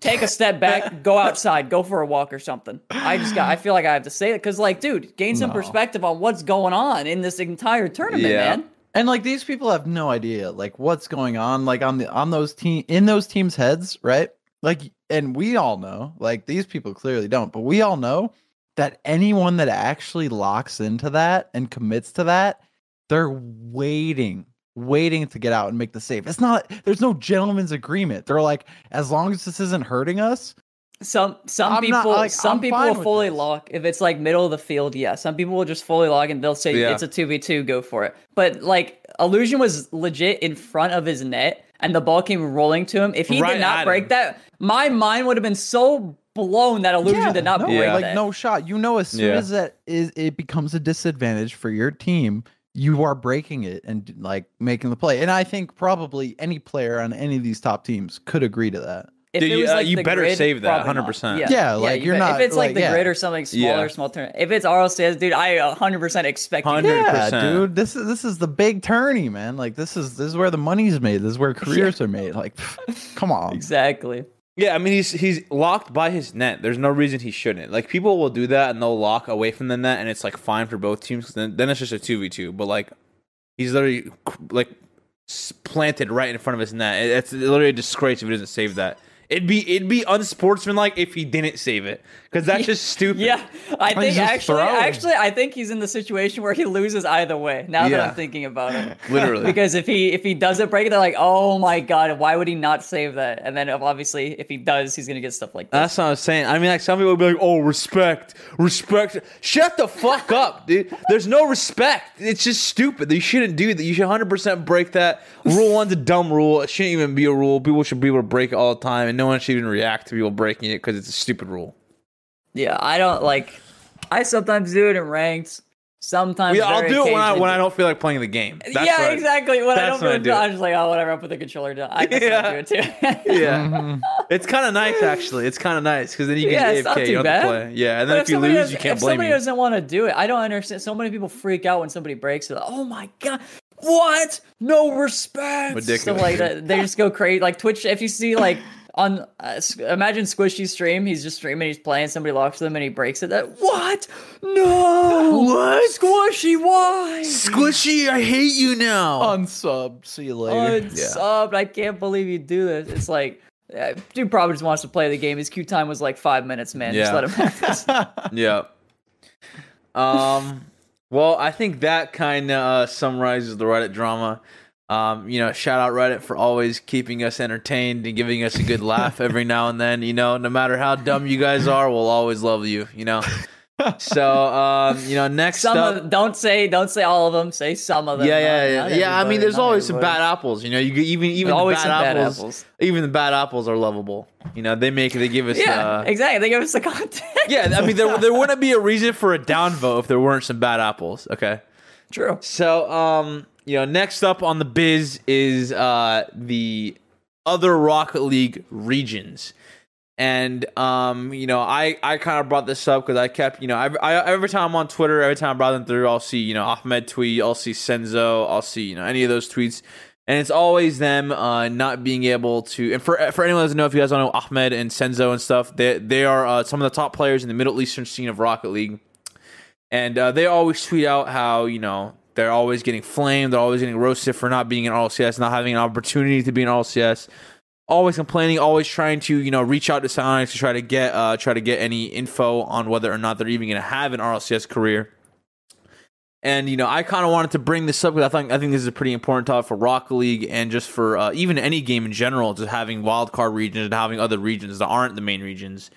Take a step back, go outside, go for a walk or something. I just got. I feel like I have to say it because, like, dude, gain some No. perspective on what's going on in this entire tournament, Yeah. man. And like these people have no idea like what's going on like on the on those team in those teams' heads, right? Like and we all know, like these people clearly don't, but we all know that anyone that actually locks into that and commits to that, they're waiting, waiting to get out and make the save. It's not there's no gentleman's agreement. They're like, as long as this isn't hurting us, Some some I'm not- people like, some I'm people will fully this. lock if it's like middle of the field. Yeah, some people will just fully log and they'll say Yeah. it's a two v two, go for it. But like illusion was legit in front of his net and the ball came rolling to him. If he Right did not break him. that, my mind would have been so blown that illusion Yeah, did not no, break Yeah. like no shot. You know, as soon Yeah. as that is, it becomes a disadvantage for your team. You are breaking it and like making the play. And I think probably any player on any of these top teams could agree to that. If Dude, it you- was uh, like you better grid, save that, 100%. Yeah, yeah like, you you're not- If it's like, like, the yeah. grid or something smaller, Yeah. small turn. If it's RLCS, dude, I 100 percent expect you to- 100%. Yeah, dude. This is this is the big tourney, man. Like this is this is where the money's made. This is where careers are made. Like, come on. Exactly. Yeah, I mean he's he's locked by his net. There's no reason he shouldn't. Like people will do that and they'll lock away from the net, and it's like fine for both teams. Then, then it's just a two v two. But like he's literally like planted right in front of his net. It- It's literally a disgrace if he doesn't save that. It'd be it'd be unsportsmanlike if he didn't save it because that's just stupid. Yeah, I oh, think actually, throwing. actually, I think he's in the situation where he loses either way. Now that I'm thinking about it, Literally. because if he if he doesn't break it, they're like, oh my god, why would he not save that? And then obviously, if he does, he's gonna get stuff like this. That's what I was saying. I mean, like some people would be like, "Oh, respect, respect." Shut the fuck up, dude. There's no respect. It's just stupid. You shouldn't do that. You should 100 percent break that. Rule one's a dumb rule. It shouldn't even be a rule. People should be able to break it all the time, and no one should even react to people breaking it because it's a stupid rule. Yeah, I don't like. I sometimes do it in ranked. Sometimes Yeah, I'll do it when I when I don't feel like playing the game. That's yeah, what exactly. When I don't I feel do good. I'm just like, oh, whatever. I'll put the controller down. I Yeah. Do it too. Yeah, mm-hmm. it's kind of nice actually. It's kind of nice because then you Yeah, get it's not AFK. You don't have to bad. play. Yeah, and But then if, you lose, does- you can't if blame somebody you. doesn't want to do it, I don't understand. So many people freak out when somebody breaks it. Oh my god, what? No respect. Ridiculous, like that, they just go crazy. Like Twitch, if you see like on uh, imagine Squishy stream, he's just streaming, he's playing, somebody locks them and he breaks it. That what? No. What? Squishy? Why? Squishy, I hate you now. Unsub. See you later. Unsubbed. I can't believe you do this. It's like. uh, Dude probably just wants to play the game. His queue time was like five minutes, man. Just let him have this. Yeah. Um. Well, I think that kind of uh, summarizes the Reddit drama. Um, you know, shout out Reddit for always keeping us entertained and giving us a good laugh every now and then. You know, no matter how dumb you guys are, we'll always love you. You know. So, um, you know, next Some up, of don't say don't say all of them. Say some of them. yeah, yeah, yeah, yeah. I mean, there's always some bad apples. You know, you even even the always bad, some bad apples, apples. Even the bad apples are lovable. You know, they make they give us. Yeah, uh, exactly. They give us the content. yeah. I mean, there there wouldn't be a reason for a downvote if there weren't some bad apples. Okay. True. So, um, you know, next up on the biz is uh the other Rocket League regions. And um, you know, I I kind of brought this up because I kept, you know, I, I, every time I'm on Twitter, every time I brought them through, I'll see, you know, Ahmed tweet, I'll see Senzo, I'll see, you know, any of those tweets, and it's always them uh, not being able to. And for for anyone that doesn't know, if you guys don't know Ahmed and Senzo and stuff, they they are uh, some of the top players in the Middle Eastern scene of Rocket League and uh, they always tweet out how you know they're always getting flamed, they're always getting roasted for not being in RLCS, not having an opportunity to be in RLCS, always complaining, always trying to you know reach out to Psyonix to try to get uh, try to get any info on whether or not they're even going to have an RLCS career. And you know, I kind of wanted to bring this up because I think I think this is a pretty important topic for Rocket League and just for uh, even any game in general, just having wild card regions and having other regions that aren't the main regions.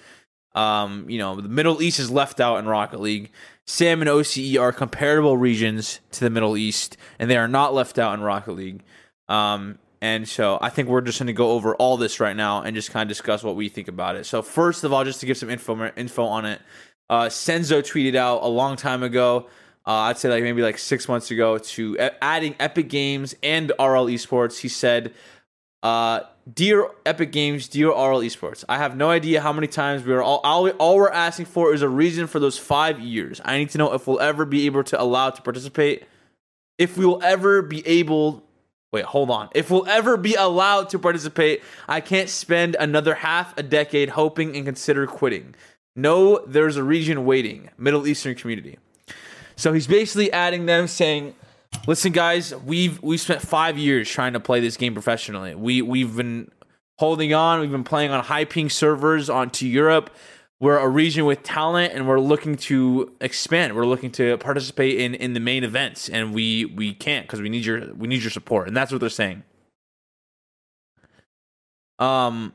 Um, you know, the Middle East is left out in Rocket League. Sam and OCE are comparable regions to the Middle East, and they are not left out in Rocket League. Um, and so I think we're just going to go over all this right now and just kind of discuss what we think about it. So first of all, just to give some info info on it, uh, Senzo tweeted out a long time ago. Uh, I'd say like maybe like six months ago to adding Epic Games and RL Esports. He said, uh, "Dear Epic Games, dear RL Esports, I have no idea how many times we are all, all all we're asking for is a reason for those five years. I need to know if we'll ever be able to allow to participate. If we will ever be able." Wait, hold on. If we'll ever be allowed to participate, I can't spend another half a decade hoping and consider quitting. No, there's a region waiting, Middle Eastern community. So he's basically adding them saying, "Listen, guys, we've we've spent five years trying to play this game professionally. We we've been holding on. We've been playing on high ping servers onto Europe. We're a region with talent, and we're looking to expand. We're looking to participate in in the main events, and we we can't because we need your we need your support, and that's what they're saying. Um,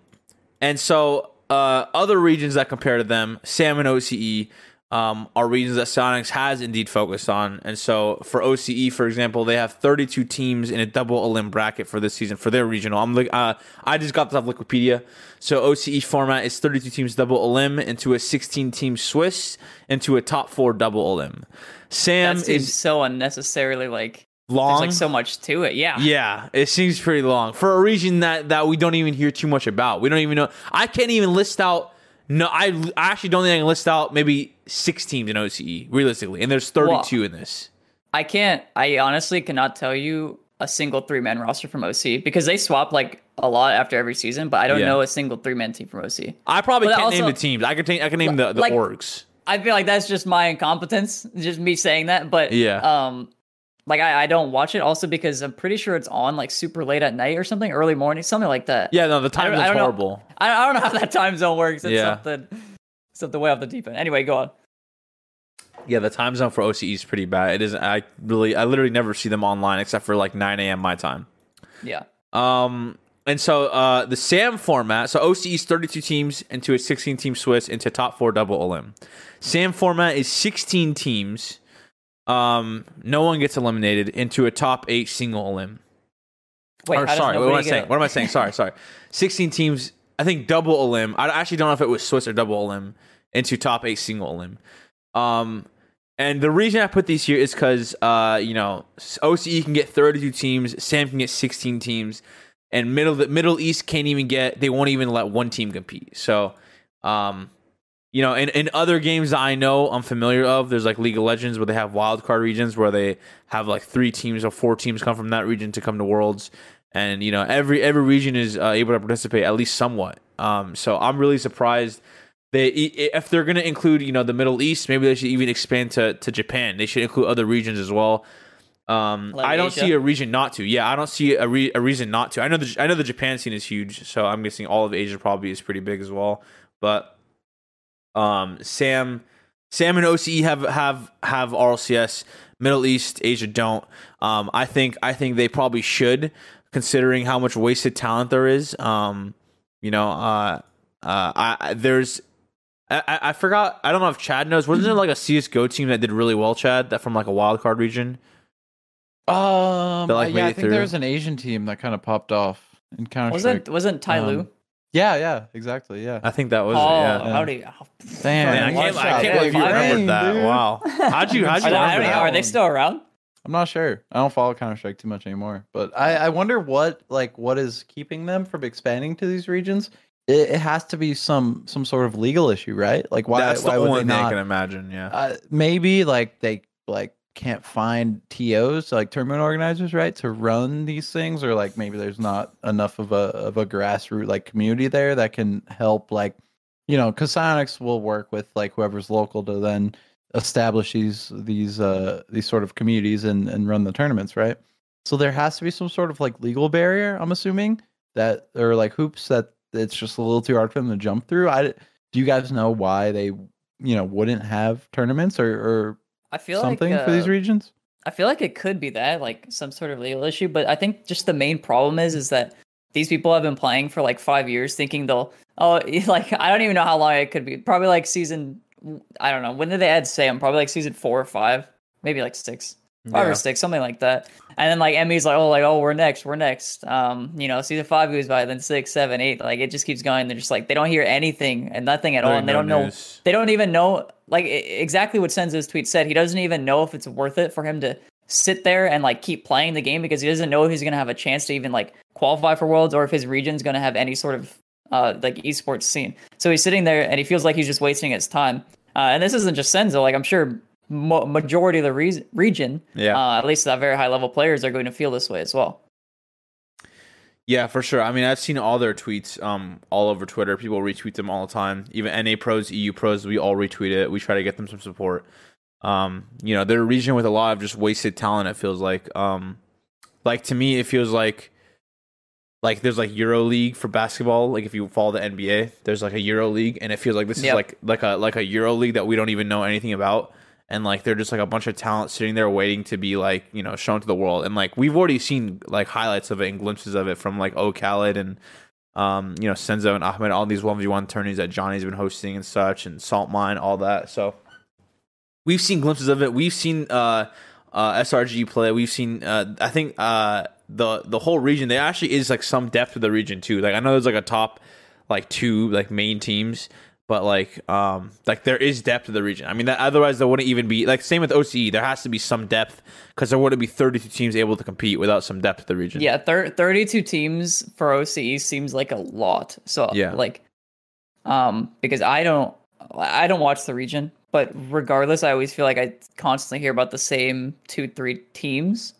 and so uh, other regions that compare to them, Sam and OCE, um, are regions that Psyonix has indeed focused on. And so for OCE, for example, they have 32 teams in a double elim bracket for this season for their regional. I'm li- uh, I just got this off Wikipedia. So OCE format is 32 teams double elim into a 16 team Swiss into a top four double elim. Sam is so unnecessarily like there's long. like so much to it. Yeah. Yeah, it seems pretty long for a region that that we don't even hear too much about. We don't even know. I can't even list out. No, I, I actually don't think I can list out maybe six teams in OCE realistically, and there's 32 in this. I can't. I honestly cannot tell you a single three man roster from OC because they swap like a lot after every season, but I don't Yeah. know a single three man team from OC. I probably But can't also- name the teams. I can take, I can name the, the Like- orgs. I feel like that's just my incompetence, just me saying that. But Yeah. um, like I, I don't watch it also because I'm pretty sure it's on like super late at night or something, early morning, something like that. Yeah, no, the time is I don't know- horrible. I, I don't know how that time zone works. It's Yeah. something something way off the deep end. Anyway, go on. Yeah, the time zone for OCE is pretty bad. It isn't. I really, I literally never see them online except for like 9 a.m. my time. Yeah. Um, and so uh, the SAM format, so OCE is 32 teams into a 16 team Swiss into top four double elim. SAM format is 16 teams. Um, no one gets eliminated into a top eight single elim. Wait, or sorry, what am I saying? it? What am I saying? Sorry, sorry. 16 teams. I think double elim. I actually don't know if it was Swiss or double elim into top eight single elim. Um, and the reason I put these here is because uh, you know OCE can get 32 teams, Sam can get 16 teams, and middle the Middle East can't even get. They won't even let one team compete. So, um, you know, in, in other games that I know I'm familiar of, there's like League of Legends where they have wild card regions where they have like three teams or four teams come from that region to come to Worlds, and you know every every region is uh, able to participate at least somewhat. Um, so I'm really surprised they if they're going to include you know the Middle East, maybe they should even expand to to Japan. They should include other regions as well. Um, Like I don't Asia? see a reason not to. Yeah, I don't see a, re- a reason not to. I know the I know the Japan scene is huge, so I'm guessing all of Asia probably is pretty big as well. But um, Sam, Sam and OCE have have have RLCS. Middle East, Asia don't. Um, I think I think they probably should, considering how much wasted talent there is. Um, you know, uh, uh, I, I there's. I, I I forgot. I don't know if Chad knows. Wasn't there like a CS:GO team that did really well, Chad? That from like a wild card region. Um, That, like, yeah, I think through. there was an Asian team that kind of popped off in Counter Wasn't wasn't TyLoo? Um, Yeah, yeah, exactly. Yeah. I think that was oh, it. Yeah. how do you? Damn, Man, I can't, I can't believe you remembered that. dude. Wow. How'd you how'd Are you they, remember don't- that? are they still around? I'm not sure. I don't follow Counter Strike too much anymore, but I, I wonder what like what is keeping them from expanding to these regions. It, it has to be some some sort of legal issue, right? Like why That's the why would only they thing I not? can imagine. Yeah. Uh, maybe like they like can't find TOs like tournament organizers, right, to run these things, or like maybe there's not enough of a of a grassroots like community there that can help like you know, because Psyonix will work with like whoever's local to then establish these these uh these sort of communities and and run the tournaments, right? So there has to be some sort of like legal barrier, I'm assuming that or like hoops that it's just a little too hard for them to jump through. I do you guys know why they you know wouldn't have tournaments or or I feel something like for these uh, regions? I feel like it could be that, like some sort of legal issue. But I think just the main problem is, is that these people have been playing for like five years, thinking they'll. Oh, like I don't even know how long it could be. Probably like season. I don't know. When did they add Sam? Probably like season four or five, maybe like six, five Yeah. or six, something like that. And then like ME's like, oh, like oh, we're next, we're next. Um, you know, season five goes by, then six, seven, eight. Like it just keeps going. They're just like they don't hear anything and nothing at all, and they no don't know they don't even know like exactly what Senzo's tweet said. He doesn't even know if it's worth it for him to sit there and like keep playing the game because he doesn't know if he's gonna have a chance to even like qualify for worlds or if his region's gonna have any sort of uh like esports scene. So he's sitting there and he feels like he's just wasting his time. Uh, and this isn't just Senzo. Like I'm sure majority of the re- region, Yeah. uh, at least the very high level players, are going to feel this way as well. Yeah, for sure. I mean, I've seen all their tweets um all over Twitter. People retweet them all the time. Even NA pros, EU pros, we all retweet it. We try to get them some support. Um, you know, they're a region with a lot of just wasted talent. It feels like, um, like to me, it feels like, like there's like Euro League for basketball. Like if you follow the NBA, there's like a Euro League, and it feels like this Yep. is like like a like a Euro League that we don't even know anything about. And like they're just like a bunch of talent sitting there waiting to be like you know shown to the world. And like we've already seen like highlights of it and glimpses of it from like O Khaled and um you know Senzo and Ahmed, all these one v one tourneys that Johnny's been hosting and such, and Salt Mine, all that. So we've seen glimpses of it. We've seen uh, uh, SRG play. We've seen. Uh, I think uh, the the whole region. There actually is like some depth to the region too. Like I know there's like a top like two like main teams, but like um like there is depth to the region. I mean that otherwise there wouldn't even be like same with OCE. There has to be some depth because there wouldn't be 32 teams able to compete without some depth to the region. Yeah, thir- 32 teams for OCE seems like a lot. So Yeah. like um because I don't I don't watch the region, but regardless, I always feel like I constantly hear about the same two three teams.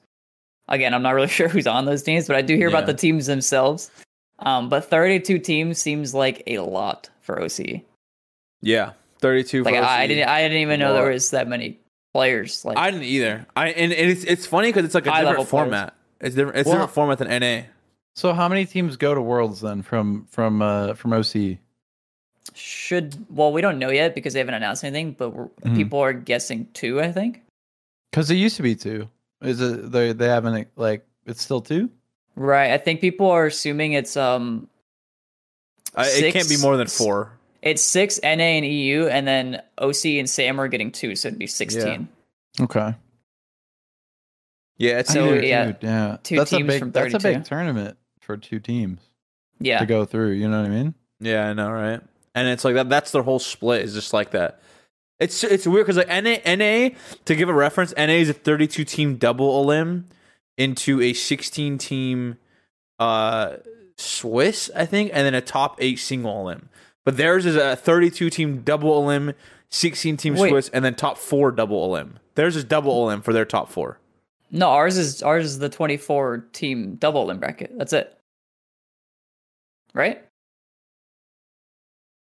Again, I'm not really sure who's on those teams, but I do hear Yeah. about the teams themselves. Um but 32 teams seems like a lot for OCE. Yeah. 32. Like for I, I didn't I didn't even know there was that many players. Like I didn't either. I and, and it's it's funny because it's like a different format. It's different. It's Well- different format than NA. So how many teams go to Worlds then from from uh from OC? should well, we don't know yet because they haven't announced anything, but we're, Mhm. people are guessing two. I think. Because it used to be two. Is it they they haven't like it's still two? Right. I think people are assuming it's um I, it can't be more than four. It's six NA and EU, and then OC and Sam are getting two, so it'd be sixteen. Okay. Yeah, it's So, either- yeah, Dude, yeah. two that's a teams big from that's a big tournament for two teams Yeah. to go through. You know what I mean? Yeah, I know, right? And it's like that. That's their whole split. Is just like that. It's it's weird because like NA NA to give a reference, NA is a 32 team double elim into a 16 team uh Swiss, I think, and then a top eight single elim. But theirs is a 32 team double elim, 16 team Wait. Swiss, and then top four double elim. Theirs is double elim for their top four. No, ours is ours is the twenty-four team double in bracket. That's it. Right?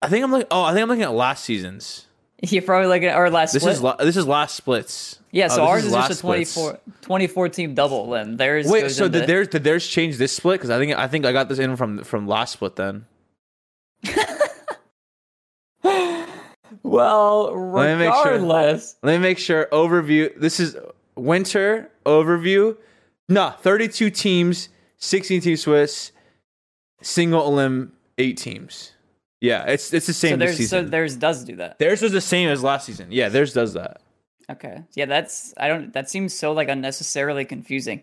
I think I'm like oh, I think I'm looking at last season's. You're probably like our last This split. is la- this is last splits. yeah, Oh, so this ours is, last just a splits. 24, 24 team double limb. Theirs Wait, so did theirs did theirs change this split? Because I think I think I got this in from from last split. Then well, Let me make sure. regardless, let me make sure. Overview. This is winter overview. No, thirty two teams, sixteen team Swiss, single elim, eight teams. Yeah, it's it's the so same this theirs so theirs does do that. theirs was the same as last season. Yeah, theirs does that. Okay. Yeah, that's I don't that seems so like unnecessarily confusing.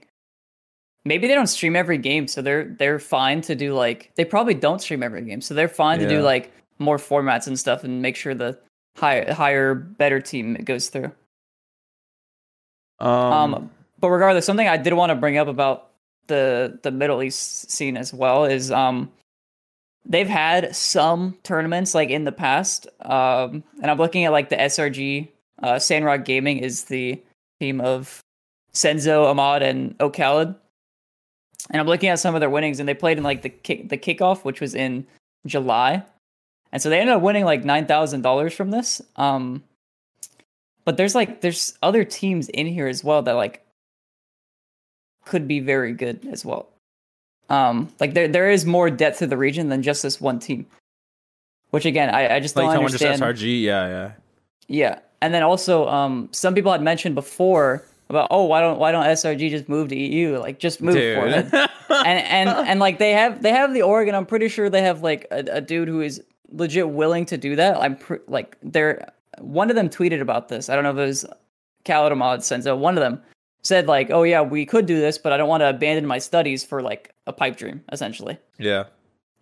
Maybe they don't stream every game, so they're they're fine to do like they probably don't stream every game, so they're fine to do like more formats and stuff and make sure the higher higher better team it goes through. Um, Um, but regardless, something I did want to bring up about the the Middle East scene as well is um they've had some tournaments like in the past, um, and I'm looking at like the SRG. Uh, Sandrock Gaming is the team of Senzo, Ahmad, and O'Khalid. And I'm looking at some of their winnings, and they played in like the kick, the kickoff, which was in July, and so they ended up winning like nine thousand dollars from this. Um, but there's like there's other teams in here as well that like could be very good as well. Um, like there there is more depth to the region than just this one team. Which again, I, I just like don't someone just understand. SRG. Yeah, yeah. Yeah, and then also, um, some people had mentioned before about, oh, why don't why don't SRG just move to EU? Like, just move Dude. for it. and and and like they have they have the org, and I'm pretty sure they have like a, a dude who is legit willing to do that. I'm pr- like they're one of them tweeted about this. I don't know if it was Khaled Ahmad Senzo. One of them said like, oh yeah, we could do this, but I don't want to abandon my studies for like a pipe dream, essentially yeah.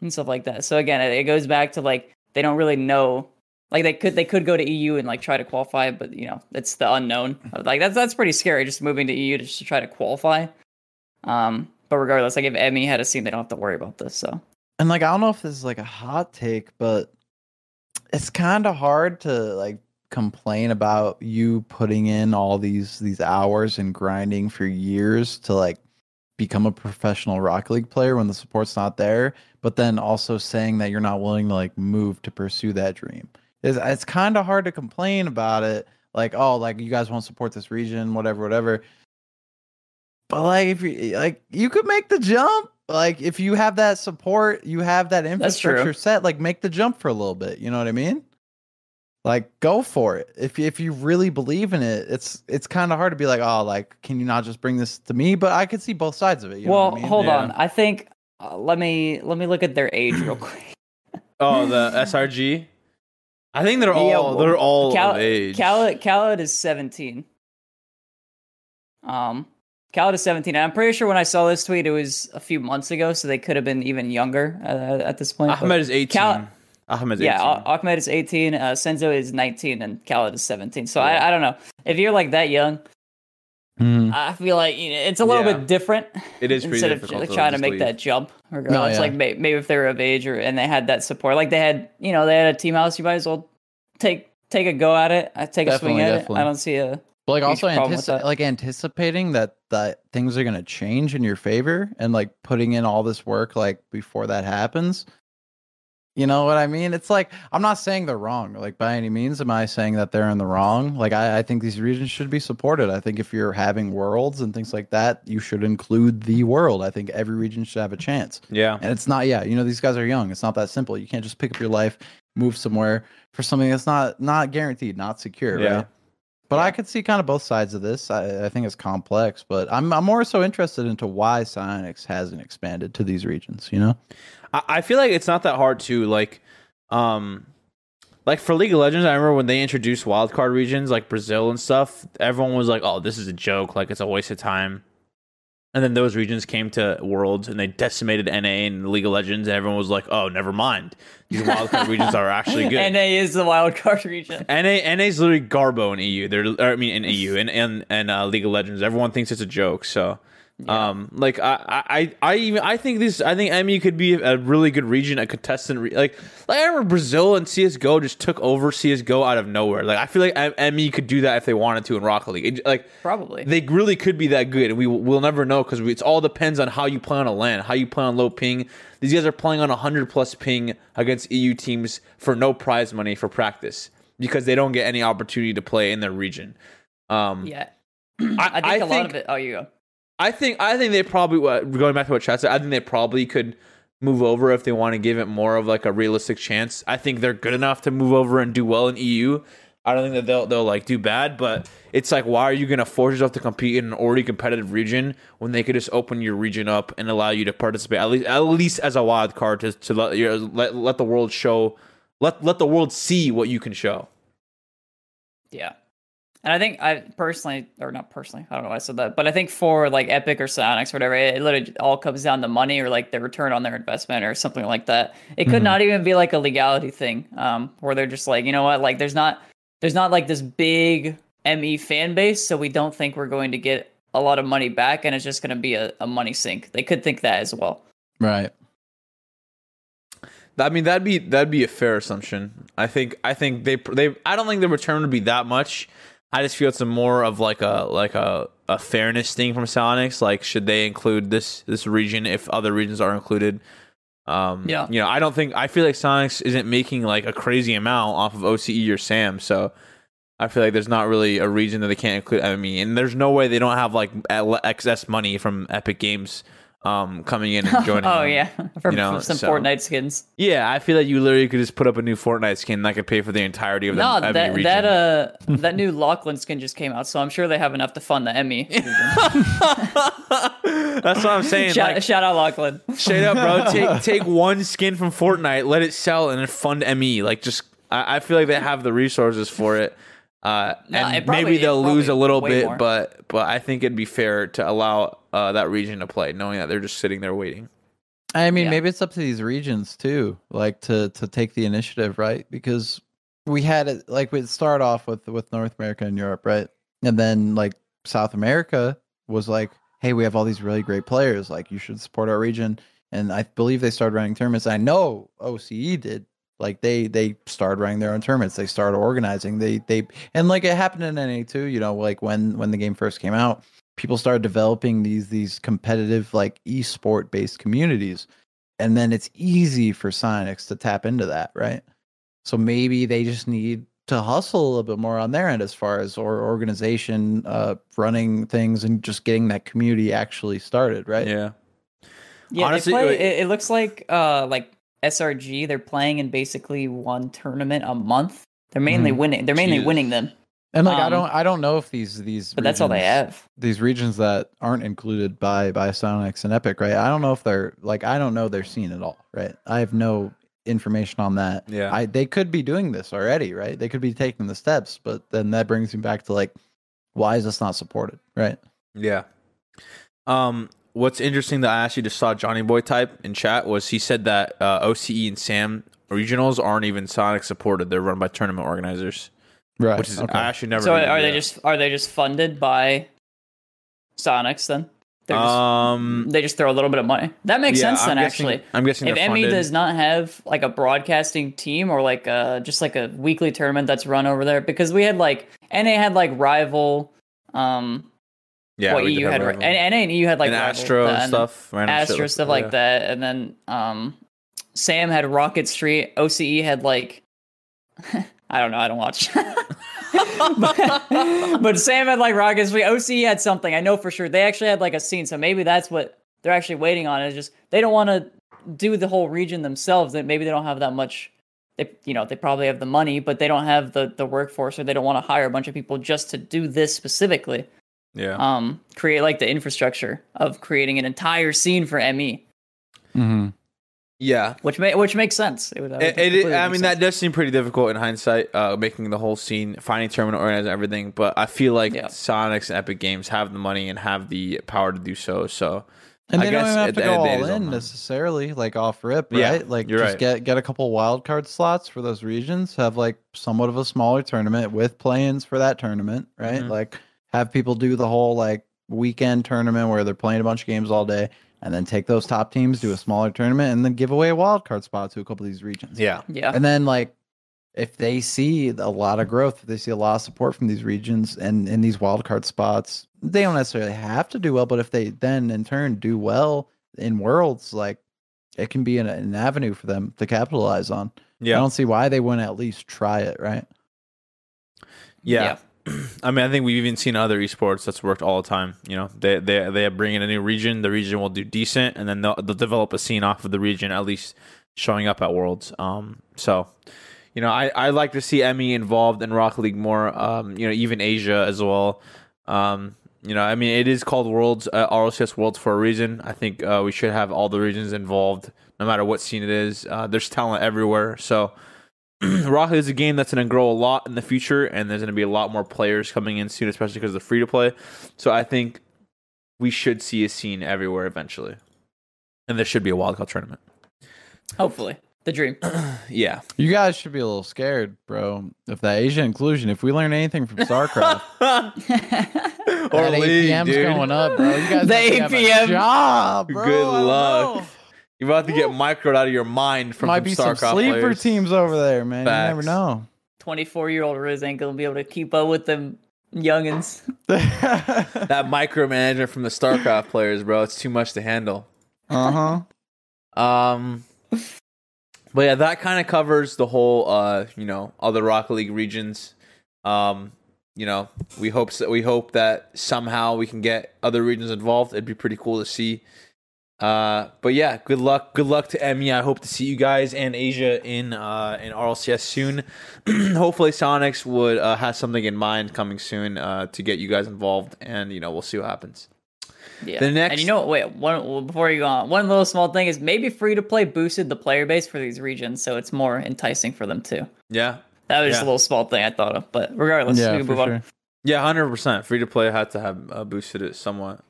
and stuff like that. So again, it, it goes back to like they don't really know. Like they could they could go to EU and like try to qualify, but you know it's the unknown. Like that's that's pretty scary. Just moving to EU to just to try to qualify. Um, but regardless, like if ME had a scene, they don't have to worry about this. So And like I don't know if this is like a hot take, but it's kind of hard to like complain about you putting in all these these hours and grinding for years to like become a professional rock League player when the support's not there, but then also saying that you're not willing to like move to pursue that dream. It's, it's kind of hard to complain about it. Like, oh, like you guys won't support this region, whatever, whatever. But like, if you like, you could make the jump. Like, if you have that support, you have that infrastructure set. Like, make the jump for a little bit. You know what I mean? Like, go for it. If you- if you really believe in it, it's it's kind of hard to be like, oh, like, can you not just bring this to me? But I could see both sides of it. You know well, what I mean? hold Yeah. on. I think uh, let me let me look at their age real quick. Oh, the SRG. I think they're Yeah, all well, they're all Cal- of age. Khaled, Khaled is 17. Um, Khaled is 17. I'm pretty sure when I saw this tweet, it was a few months ago, so they could have been even younger uh, at this point. Ahmed is eighteen. Cal- Ahmed's yeah, eighteen. Ah- Ahmed is 18, uh, Senzo is 19, and Khaled is 17. So I, I don't know. If you're like that young, Mhm. I feel like you know, it's a little Yeah. bit different. it is pretty instead of like, trying to just make leave. that jump. Or No, it's yeah. like may, maybe if they were of age or and they had that support, like they had, you know, they had a team house. You might as well take take a go at it. I take a swing at definitely. it. I don't see a But like also antici- like anticipating that that things are gonna change in your favor and like putting in all this work like before that happens. You know what I mean? It's like I'm not saying they're wrong, like by any means. Am I saying that they're in the wrong? Like I, I think these regions should be supported. I think if you're having worlds and things like that, you should include the world. I think every region should have a chance. Yeah. And it's not, yeah, you know, these guys are young. It's not that simple. You can't just pick up your life, move somewhere for something that's not not guaranteed, not secure, Yeah. right? But I could see kind of both sides of this. I, I think it's complex, but I'm I'm more so interested into why Psyonix hasn't expanded to these regions. You know? I, I feel like it's not that hard to like, um, like for League of Legends. I remember when they introduced wildcard regions like Brazil and stuff. Everyone was like, "Oh, this is a joke. Like it's a waste of time." And then those regions came to Worlds and they decimated NA and League of Legends. And everyone was like, "Oh, never mind. These wildcard regions are actually good." NA is the wild card region. NA NA is literally Garbo in EU. They're or, I mean in EU and and and uh, League of Legends. Everyone thinks it's a joke. So, um, like I I I even I think this I think ME could be a really good region, a contestant. Re- like like I remember Brazil and CS:GO just took over CS:GO out of nowhere. Like I feel like M- ME could do that if they wanted to in Rocket League. It- like Probably. they really could be that good, and we will never know because it all depends on how you play on a LAN, how you play on low ping. These guys are playing on 100 plus ping against EU teams for no prize money for practice because they don't get any opportunity to play in their region. Um, yeah. I, I think a lot of it. Oh, you go. I think I think they probably going back to what Chad said. I think they probably could move over if they want to give it more of like a realistic chance. I think they're good enough to move over and do well in EU. I don't think that they'll they'll like do bad, but it's like why are you going to force yourself to compete in an already competitive region when they could just open your region up and allow you to participate at least at least as a wild card to, to let your let let the world show let let the world see what you can show. Yeah. And I think I personally, or not personally, I don't know why I said that, but I think for like Epic or Psyonix or whatever, it literally all comes down to money or like the return on their investment or something like that. It could not even be like a legality thing, um, where they're just like, you know what, like there's not, there's not like this big ME fan base, so we don't think we're going to get a lot of money back, and it's just going to be a, a money sink. They could think that as well. Right. I mean that'd be that'd be a fair assumption. I think I think they they I don't think the return would be that much. I just feel it's a more of like a like a, a fairness thing from Psyonix. Like should they include this this region if other regions are included? Um, Yeah. You know, I don't think I feel like Psyonix isn't making like a crazy amount off of OCE or Sam, so I feel like there's not really a reason that they can't include. I mean, and there's no way they don't have like excess money from Epic Games um coming in and joining. oh them. yeah, for, you know, for some so- Fortnite skins. Yeah, I feel like you literally could just put up a new Fortnite skin that could pay for the entirety of the No, ME that region. that uh that new Lachlan skin just came out, so I'm sure they have enough to fund the ME. That's what I'm saying. shout, like, shout out Lachlan. straight up, bro. Take take one skin from Fortnite, let it sell, and then fund ME. Like, just I, I feel like they have the resources for it. Uh, No, and probably- maybe they'll lose a little bit, more. but but I think it'd be fair to allow uh, that region to play, knowing that they're just sitting there waiting. I mean, Yeah. maybe it's up to these regions too, like to to take the initiative, right? Because we had it like we start off with with North America and Europe, right? And then like South America was like, hey, we have all these really great players, like you should support our region. And I believe they started running tournaments. I know OCE did. Like they they started running their own tournaments. They started organizing. They they and like it happened in NA too. You know, like when when the game first came out, people started developing these these competitive like esport based communities and then it's easy for Psyonix to tap into that, right? So maybe they just need to hustle a little bit more on their end as far as or organization, uh, running things and just getting that community actually started, right? Yeah, Yeah, Honestly, play, it, it looks like uh like SRG. They're playing in basically one tournament a month. They're mainly Mhm. winning. They're mainly Jesus. winning them, And like I Um, don't I don't know if these these but that's all they have. These regions that aren't included by by Psyonix and Epic, right? I don't know if they're like I don't know their scene at all, right? I have no information on that. Yeah. I they could be doing this already, right? They could be taking the steps, but then that brings me back to like why is this not supported, right? yeah. Um, what's interesting that I actually just saw Johnnyboi type in chat was he said that uh, OCE and Sam regionals aren't even Psyonix supported; they're run by tournament organizers, Right. which is okay. I actually never. So knew are they just are they just funded by Psyonix then? They're just, um? they just throw a little bit of money. That makes yeah, sense I'm then. guessing- actually, I'm guessing if they're ME does not have like a broadcasting team or like uh just like a weekly tournament that's run over there, because we had like NA had like rival, um, yeah, what EU had, Rival. and NA and EU had like and Rival, Astro and stuff, random shit Astro like- stuff yeah. like that, and then um, Sam had Rocket Street. OCE had like, I don't know. I don't watch. but, but Sam had like Rocket Street. OCE had something. I know for sure. They actually had like a scene. So maybe that's what they're actually waiting on. Is just they don't want to do the whole region themselves. That maybe they don't have that much. They you know they probably have the money, but they don't have the the workforce, or they don't want to hire a bunch of people just to do this specifically. Yeah. Um, create like the infrastructure of creating an entire scene for ME, Mm-hmm. Yeah. which may which makes sense. It would. that would It, it, I mean, sense. that does seem pretty difficult in hindsight, uh, making the whole scene, finding tournament organizers, everything. But I feel like Yeah. Psyonix and Epic Games have the money and have the power to do so. So, And I they don't even have to go end of the day, all in them. necessarily, like off rip, Yeah, right? Like you're just right. get get a couple wild card slots for those regions. Have like somewhat of a smaller tournament with play-ins for that tournament, right? Mhm. Like have people do the whole like weekend tournament where they're playing a bunch of games all day, and then take those top teams, do a smaller tournament, and then give away a wild card spot to a couple of these regions. yeah. yeah. And then like if they see a lot of growth, if they see a lot of support from these regions and in these wild card spots, they don't necessarily have to do well, but if they then in turn do well in worlds, like it can be an, an avenue for them to capitalize on. Yeah. I don't see why they wouldn't at least try it, right? Yeah. I mean, I think we've even seen other esports that's worked all the time. You know, they they they bring in a new region. The region will do decent, and then they'll, they'll develop a scene off of the region, at least showing up at Worlds. Um, so, you know, I I like to see ME involved in Rocket League more. Um, you know, even Asia as well. Um, you know, I mean, it is called Worlds, uh, RLCS Worlds for a reason. I think uh, we should have all the regions involved, no matter what scene it is. Uh, there's talent everywhere, so. Rocket is a game that's going to grow a lot in the future, and there's going to be a lot more players coming in soon, especially because of the free to play. So I think we should see a scene everywhere eventually, and there should be a wildcard tournament. Hopefully, the dream. Yeah, You guys should be a little scared, bro, If that Asian inclusion. If we learn anything from StarCraft, or that League, APM's dude. going up, bro. You guys The have have a APM. job, bro. Good I don't luck. Know. You're about to get microed out of your mind from Might some be some StarCraft sleeper players. teams over there, man. You never know. 24 year old Riz ain't gonna be able to keep up with them youngins. That micromanagement from the StarCraft players, bro, it's too much to handle. uh huh. Um, but yeah, that kind of covers the whole, uh, you know, other Rocket League regions. Um, you know, we hope so, we hope that somehow we can get other regions involved. It'd be pretty cool to see. Uh, but yeah, good luck. Good luck to ME. I hope to see you guys and Asia in uh in RLCS soon. Hopefully, Psyonix would uh, have something in mind coming soon uh to get you guys involved, and you know we'll see what happens. Yeah. The next- and you know, what, wait, one before you go on, one little small thing is maybe free to play boosted the player base for these regions, so it's more enticing for them too. Yeah, That was just a little small thing I thought of, but regardless, Yeah, we can for move on. Yeah, hundred percent. Free to play had to have uh, boosted it somewhat.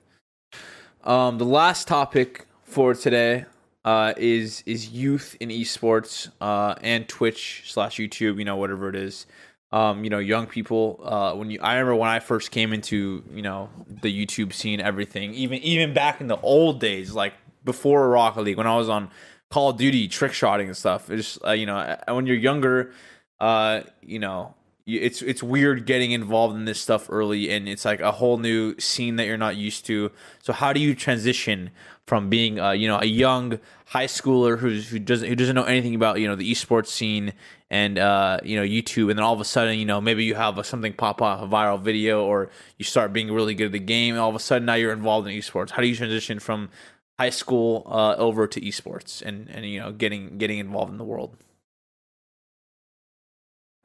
Um, the last topic for today uh, is is youth in esports uh, and Twitch slash YouTube. You know, whatever it is. Um, you know, young people. Uh, when you, I remember when I first came into you know the YouTube scene, everything. Even even back in the old days, like before Rocket League, when I was on Call of Duty, trick shotting and stuff. It's just, uh, you know, when you're younger, uh, you know, it's it's weird getting involved in this stuff early, and it's like a whole new scene that you're not used to. So how do you transition from being, uh, you know, a young high schooler who's who doesn't who doesn't know anything about you know the esports scene and uh, you know YouTube, and then all of a sudden, you know, maybe you have a, something pop off a viral video, or you start being really good at the game, and all of a sudden now you're involved in esports. How do you transition from high school uh, over to esports and and you know getting getting involved in the world?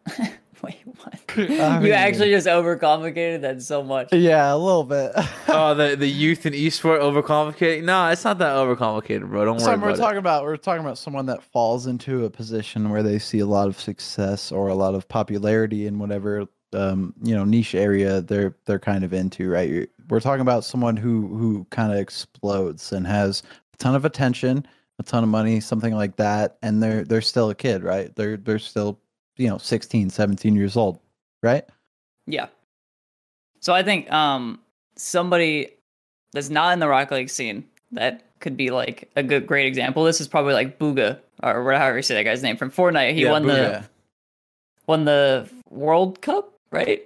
Wait, what? I you actually just overcomplicated that so much. Yeah, a little bit. oh, the the youth in esport overcomplicated. No, it's not that overcomplicated, bro. Don't worry So about we're it. talking about we're talking about someone that falls into a position where they see a lot of success or a lot of popularity in whatever um, you know niche area they're they're kind of into, right? We're talking about someone who who kind of explodes and has a ton of attention, a ton of money, something like that, and they're they're still a kid, right? They're they're still you know 16, 17 years old, right? Yeah. So I think um somebody that's not in the rock League scene that could be like a good great example. This is probably like Bugha or whatever you say that guy's name from Fortnite. He Yeah, won Bugha. the won the World Cup, right?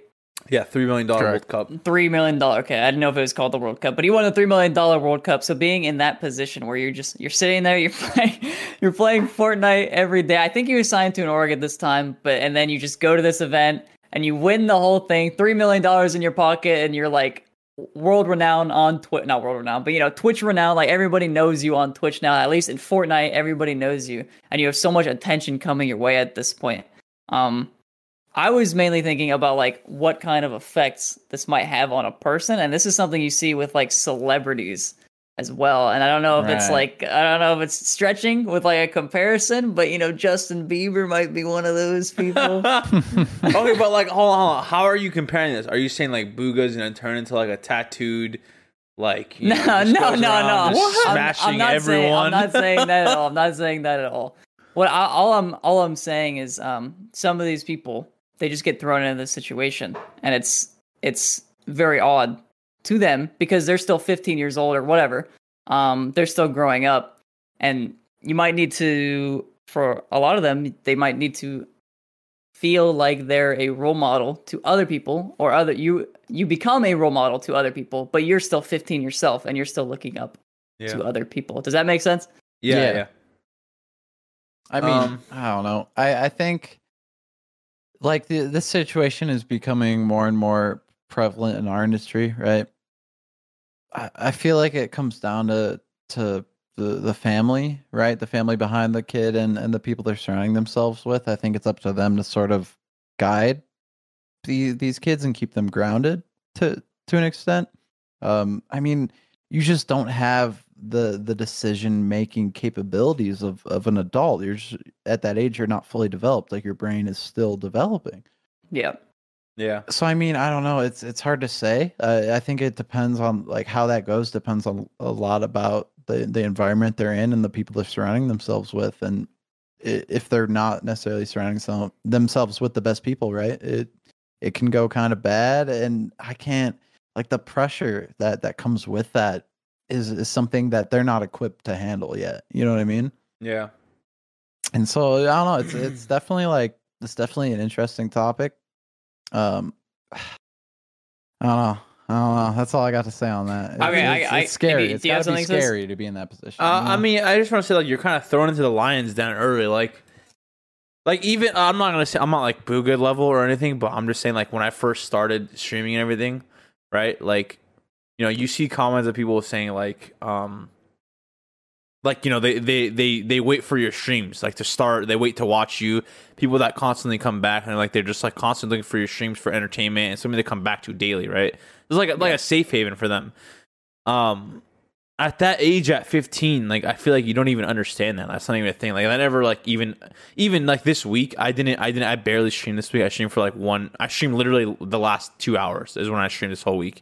Yeah, three million dollar World Cup. Three million dollar. Okay, I didn't know if it was called the World Cup, but he won a three million dollar World Cup. So being in that position where you're just you're sitting there, you're playing, you're playing Fortnite every day. I think you were signed to an org at this time, but and then you just go to this event and you win the whole thing, three million dollars in your pocket, and you're like world renowned on Twitch, not world renowned, but you know Twitch renowned. Like everybody knows you on Twitch now. At least in Fortnite, everybody knows you, and you have so much attention coming your way at this point. Um, I was mainly thinking about like what kind of effects this might have on a person, and this is something you see with like celebrities as well. And I don't know if it's like I don't know if it's stretching with like a comparison, but you know Justin Bieber might be one of those people. okay, but like, hold on, hold on. How are you comparing this? Are you saying like Bugha's gonna turn into like a tattooed, like no, know, just no, no, no. just I'm- smashing I'm, everyone? Saying, I'm not saying that at all. I'm not saying that at all. What I, all I'm all I'm saying is, um, some of these people they just get thrown into this situation, and it's it's very odd to them because they're still 15 years old or whatever. Um, they're still growing up, and you might need to, for a lot of them, they might need to feel like they're a role model to other people or other you you become a role model to other people but you're still 15 yourself and you're still looking up yeah. to other people does that make sense yeah, Yeah. yeah. I mean, Um, I don't know. I I think like the this situation is becoming more and more prevalent in our industry, right? I, I feel like it comes down to to the the family, right? The family behind the kid and and the people they're surrounding themselves with. I think it's up to them to sort of guide the, these kids and keep them grounded to to an extent. Um, I mean, you just don't have the the decision making capabilities of of an adult. You're just, at that age, you're not fully developed. Like your brain is still developing. yeah yeah. So I mean, I don't know. It's it's hard to say. Uh, I think it depends on like how that goes. Depends on a lot about the the environment they're in and the people they're surrounding themselves with, and if they're not necessarily surrounding some, themselves with the best people, right? It it can go kind of bad, and I can't like the pressure that that comes with that is is something that they're not equipped to handle yet. You know what I mean? Yeah. and so I don't know. It's it's definitely like it's definitely an interesting topic. Um, I don't know. I don't know. That's all I got to say on that. It's, Okay, I- it's, I- it's scary. it's do you have gotta be scary to be in that position. Uh, you I mean, I just want to say like you're kind of thrown into the lions down early. Like, like even I'm not gonna say I'm not like boo good level or anything, but I'm just saying like when I first started streaming and everything, right? Like, you know, you see comments of people saying like, um, like you know they they they they wait for your streams like to start. They wait to watch you. People that constantly come back and like they're just like constantly looking for your streams for entertainment and something they come back to daily, right? It's like a, like a safe haven for them. Um, at that age at 15 like i feel like you don't even understand that that's not even a thing like i never like even even like this week i didn't i didn't i barely streamed this week i streamed for like one i streamed literally the last two hours is when i streamed this whole week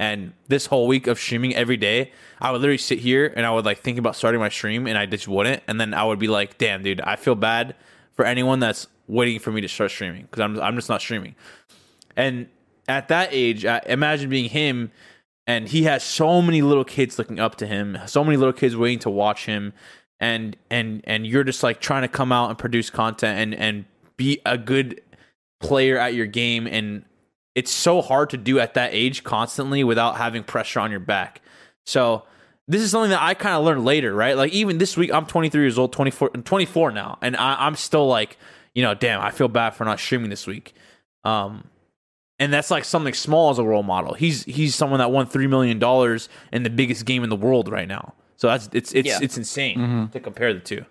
and this whole week of streaming every day i would literally sit here and i would like think about starting my stream and i just wouldn't. And then i would be like damn dude i feel bad for anyone that's waiting for me to start streaming because I'm, I'm just not streaming. And at that age I imagine being him and he has so many little kids looking up to him so many little kids waiting to watch him and and and you're just like trying to come out and produce content and and be a good player at your game and it's so hard to do at that age constantly without having pressure on your back so this is something that I kind of learned later, right? Like even this week, I'm 23 years old, 24, 24 now, and I, I'm still like, you know, damn, I feel bad for not streaming this week. Um, and that's like something small as a role model. He's he's someone that won three million dollars in the biggest game in the world right now. So that's it's it's Yeah. it's insane Mhm. to compare the two.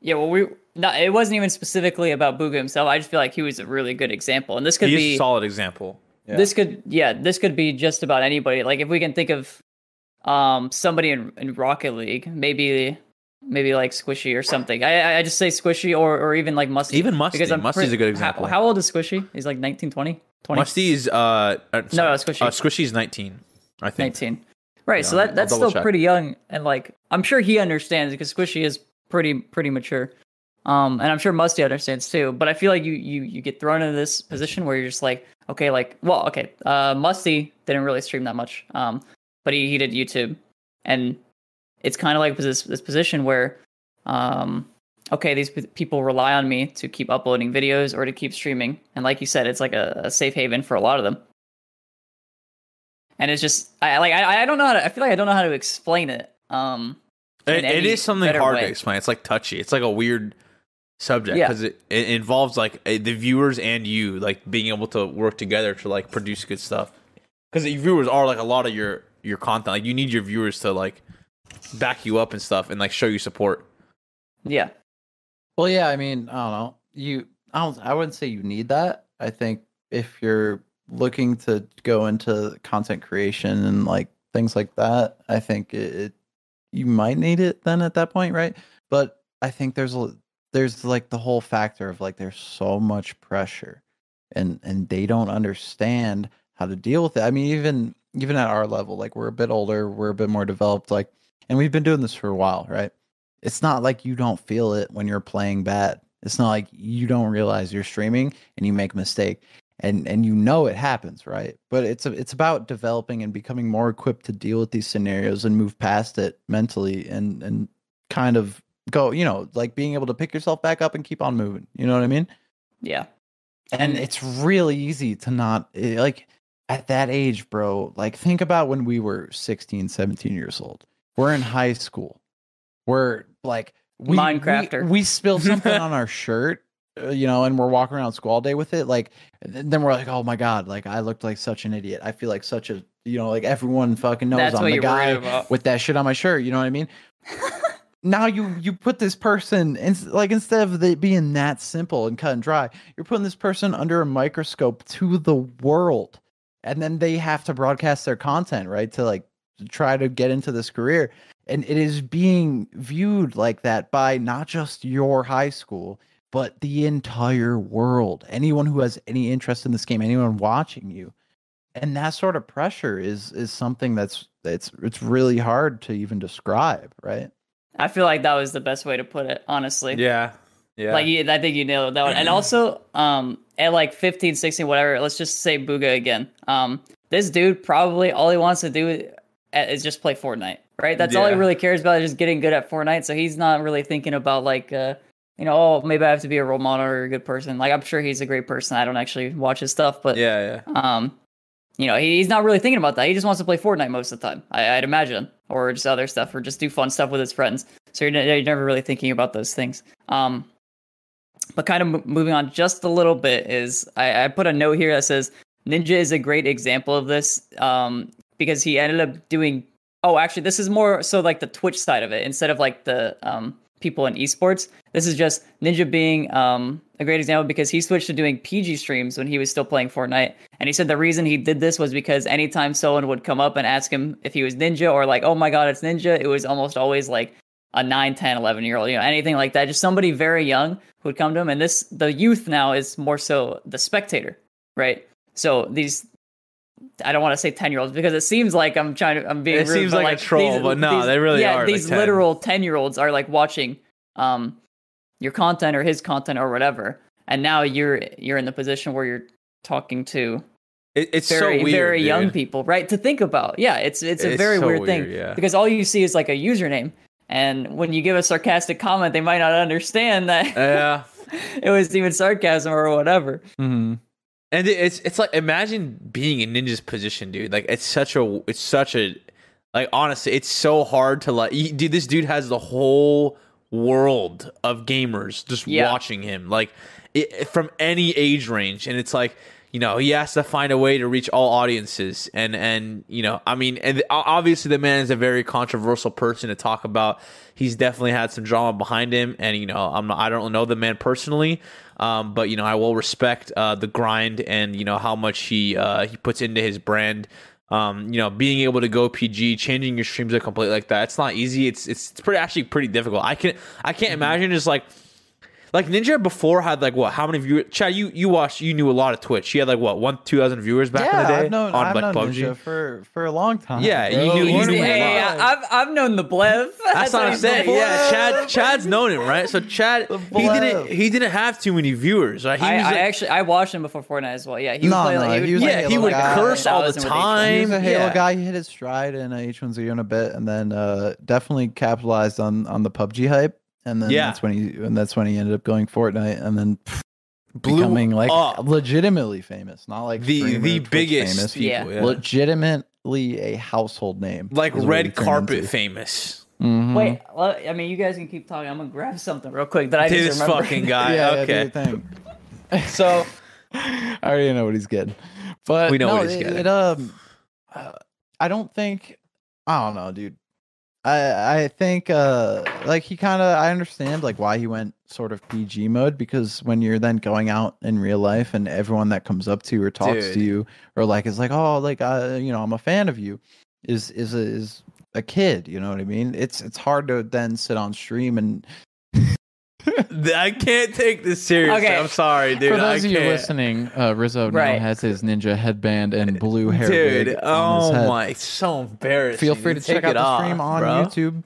yeah well we not it wasn't even specifically about Bugha himself i just feel like he was a really good example and this could He be a solid example. this could yeah this could be just about anybody like if we can think of um somebody in, in rocket league maybe maybe like squishy or something i I- just say squishy or or even like musty Even Musty. because I'm Musty's a good example. how, how old is squishy he's like 19 20 20 Musty is uh, uh No, no, Squishy. Uh, Squishy's 19, I think. 19 right so that that's still check. pretty young and like i'm sure he understands because squishy is pretty pretty mature um and i'm sure musty understands too but i feel like you you you get thrown into this position where you're just like okay like well okay uh musty didn't really stream that much um but he, he did youtube and it's kind of like this this position where um okay these p- people rely on me to keep uploading videos or to keep streaming and like you said it's like a, a safe haven for a lot of them and it's just I like I, I don't know how to I feel like I don't know how to explain it. Um It, it is something hard way. to explain. It's like touchy. It's like a weird subject Yeah. because it, it involves like eh, the viewers and you like being able to work together to like produce good stuff. Because the viewers are like a lot of your your content. Like you need your viewers to like back you up and stuff and like show you support. Yeah. Well, yeah, I mean, I don't know. You, I don't. I wouldn't say you need that. I think if you're looking to go into content creation and like things like that, I think it, it you might need it then at that point, right? But I think there's a there's like the whole factor of like there's so much pressure, and and they don't understand how to deal with it. I mean, even even at our level, like we're a bit older, we're a bit more developed, like, and we've been doing this for a while, right? it's not like you don't feel it when you're playing bad. It's not like you don't realize you're streaming and you make a mistake and and you know it happens, right? But it's a, it's about developing and becoming more equipped to deal with these scenarios and move past it mentally and and kind of go, you know, like being able to pick yourself back up and keep on moving. You know what I mean? Yeah. and it's really easy to not eh, like at that age bro like think about when we were 16 17 years old we're in high school we're like we, Minecrafter. we, we spill something on our shirt uh, you know and we're walking around school all day with it like then we're like oh my god like i looked like such an idiot i feel like such a you know like everyone fucking knows That's i'm the guy with that shit on my shirt you know what i mean now you you put this person in, like instead of it being that simple and cut and dry you're putting this person under a microscope to the world. And then they have to broadcast their content right to like try to get into this career. And it is being viewed like that by not just your high school but the entire world. Anyone who has any interest in this game anyone watching you. And that sort of pressure is is something that's it's it's really hard to even describe right I feel like that was the best way to put it, honestly. Yeah. Yeah. Like you, I think you nailed that one. And also, um, at like 15, 16, whatever, let's just say Bugha again. Um, this dude probably all he wants to do is, just play Fortnite, right? That's all he really cares about is just getting good at Fortnite. So he's not really thinking about like, uh, you know, oh, maybe I have to be a role model or a good person. Like I'm sure he's a great person. I don't actually watch his stuff, but yeah, yeah. um, you know, he's not really thinking about that. He just wants to play Fortnite most of the time. I, I'd imagine, or just other stuff, or just do fun stuff with his friends. So you're, you're never really thinking about those things. Um, but kind of mo- moving on just a little bit is I, I put a note here that says Ninja is a great example of this um, because he ended up doing. Oh, actually, this is more so like the Twitch side of it instead of like the um, people in esports. This is just Ninja being um, a great example because he switched to doing PG streams when he was still playing Fortnite. And he said the reason he did this was because anytime someone would come up and ask him if he was Ninja or like, oh my God, it's Ninja, it was almost always like a 9, 10, 11 year old, you know, anything like that. Just somebody very young who would come to him. And this, the youth now is more so the spectator, right? So these, I don't want to say 10 year olds because it seems like I'm trying to, I'm being It rude, seems but, like a troll, but no, they really yeah, are, like, These 10. literal 10 year olds are like watching, um, your content or his content or whatever. And now you're, you're in the position where you're talking to It, it's very so weird, very young people right to think about yeah it's it's a It's very so weird, weird, thing yeah. because all you see is like a username and when you give a sarcastic comment they might not understand that Yeah. it was even sarcasm or whatever mm-hmm. And it's it's like imagine being in Ninja's position, dude. Like it's such a it's such a like honestly, it's so hard to like. Dude, this dude has the whole world of gamers just Yeah. watching him, like it, from any age range, and it's like you know he has to find a way to reach all audiences, and and you know I mean, and obviously the man is a very controversial person to talk about. He's definitely had some drama behind him, and you know I'm not, I don't know the man personally. Um, but you know, I will respect uh, the grind and you know how much he uh, he puts into his brand. Um, you know, being able to go PG, changing your streams up completely like that, it's not easy. It's it's, it's pretty actually pretty difficult. I can I can't imagine just like like Ninja before had like what? How many viewers? Chad, you you watched, you knew a lot of Twitch. He had like what one two thousand viewers back yeah, in the day I've known, on I've like known PUBG. Ninja for for a long time. Yeah, you bro. knew- you One knew of him my a lot. hey, guys. I've, I've known the blev That's what I'm saying. Yeah, Chad Chad's known him, right? So Chad he didn't he didn't have too many viewers. Right? He I, was I a- actually I watched him before Fortnite as well. Yeah, he would play no, like he was play a yeah, Halo he would guy. curse all the 1000 with each one. time. He was a Halo Yeah. guy. He hit his stride in uh, H1Z1 in a bit, and then uh, definitely capitalized on on the PUBG hype. And then Yeah. that's when he and that's when he ended up going Fortnite, and then pff, Blew becoming like up. legitimately famous, not like the the Twitch biggest famous, people, Yeah. yeah. legitimately a household name, like is what he red carpet into. famous. Mhm. Wait, well, I mean, you guys can keep talking. I'm gonna grab something real quick that I Dude, just this remembered. fucking guy. yeah, yeah, okay. your thing. so I already know what he's getting, but We know no, what he's it, getting. It, um, uh, I don't think. I don't know, dude. I I think uh like he kind of I understand like why he went sort of PG mode because when you're then going out in real life and everyone that comes up to you or talks to you or like is like oh like uh you know I'm a fan of you is is a, is a kid you know what I mean? It's it's hard to then sit on stream and I can't take this seriously. Okay. I'm sorry, dude. For those I of you can't. listening, uh, Rizzo Right. now has his ninja headband and blue hair dude. wig on his Oh head. my, it's so embarrassing. Feel free to Take check out it the off, stream on bro. YouTube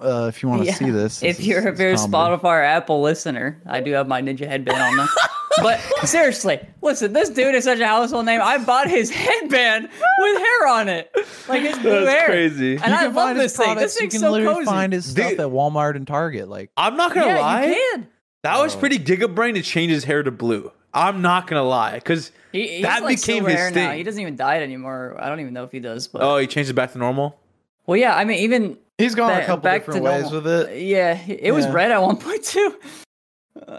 uh, if you want to Yeah. see this. If This you're is- a very. Spotify or Apple listener, I do have my Ninja headband on now. but seriously, listen, this dude is such a household name. I bought his headband with hair on it, like his blue That's hair. crazy. And you I can love find his this thing. products. This you thing's can so literally cozy. find his stuff Dude. at Walmart and Target. Like, I'm not gonna yeah, lie. you can. That was pretty gigabrain to change his hair to blue. I'm not gonna lie, because He, he's that like became silver his hair thing. now. He doesn't even dye it anymore. I don't even know if he does. But oh, he changed it back to normal. well, yeah. I mean, even he's gone a back- couple back different to ways normal. with it. Yeah, it was Yeah. red at one point too.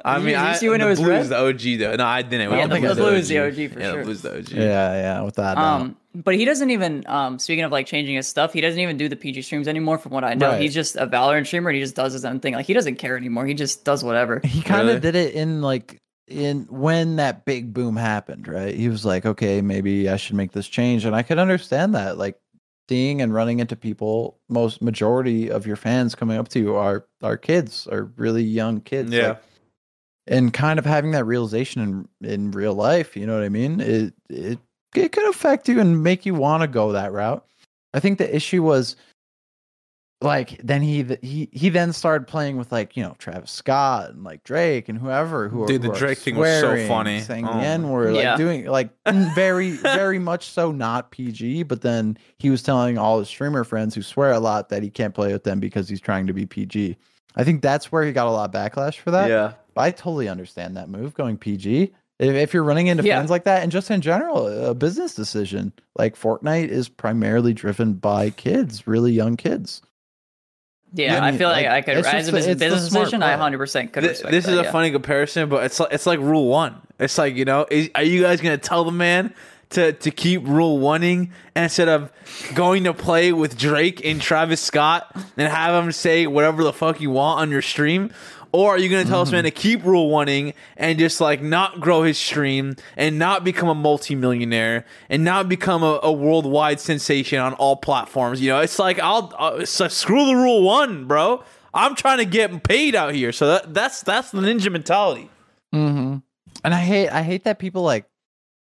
I Did mean, you, did you I, see when the it was blue red? is the OG though. No, I didn't. Yeah, I the- think the it's blue is the OG for yeah, sure. The blue's the OG. Yeah, yeah, with that. Um, but he doesn't even. Um, speaking of like changing his stuff, he doesn't even do the PG streams anymore. From what I know, Right. he's just a Valorant streamer. and He just does his own thing. Like he doesn't care anymore. He just does whatever. he kind of Really? did it in like in when that big boom happened, right? He was like, okay, maybe I should make this change, and I could understand that. Like seeing and running into people, most majority of your fans coming up to you are are kids, are really young kids. Yeah. like, and kind of having that realization in in real life, you know what I mean? It it it could affect you and make you want to go that route. I think the issue was like then he he he then started playing with like you know Travis Scott and like Drake and whoever who are- Dude, the who are Drake thing was so funny. saying Oh the my- N word, like Yeah. doing like very very much so not PG. But then he was telling all his streamer friends who swear a lot that he can't play with them because he's trying to be PG. I think that's where he got a lot of backlash for that. Yeah. I totally understand that move going PG. If, if you're running into Yeah. fans like that, and just in general, a business decision like Fortnite is primarily driven by kids, really young kids. Yeah, Yeah, I I mean, feel like, like, I could, it's as a business, it's the business smart decision, I 100 percent could Th- respect this that, is a yeah. funny comparison, but it's like, it's like rule one. It's like you know, is, are you guys gonna tell the man to to keep rule oneing instead of going to play with Drake and Travis Scott and have him say whatever the fuck you want on your stream? Or are you gonna tell this man to keep rule oneing and just like not grow his stream and not become a multimillionaire and not become a, a worldwide sensation on all platforms? You know, it's like I'll, uh it's like, screw the rule one, bro. I'm trying to get paid out here, so that, that's that's the ninja mentality. Mm-hmm. And I hate I hate that people like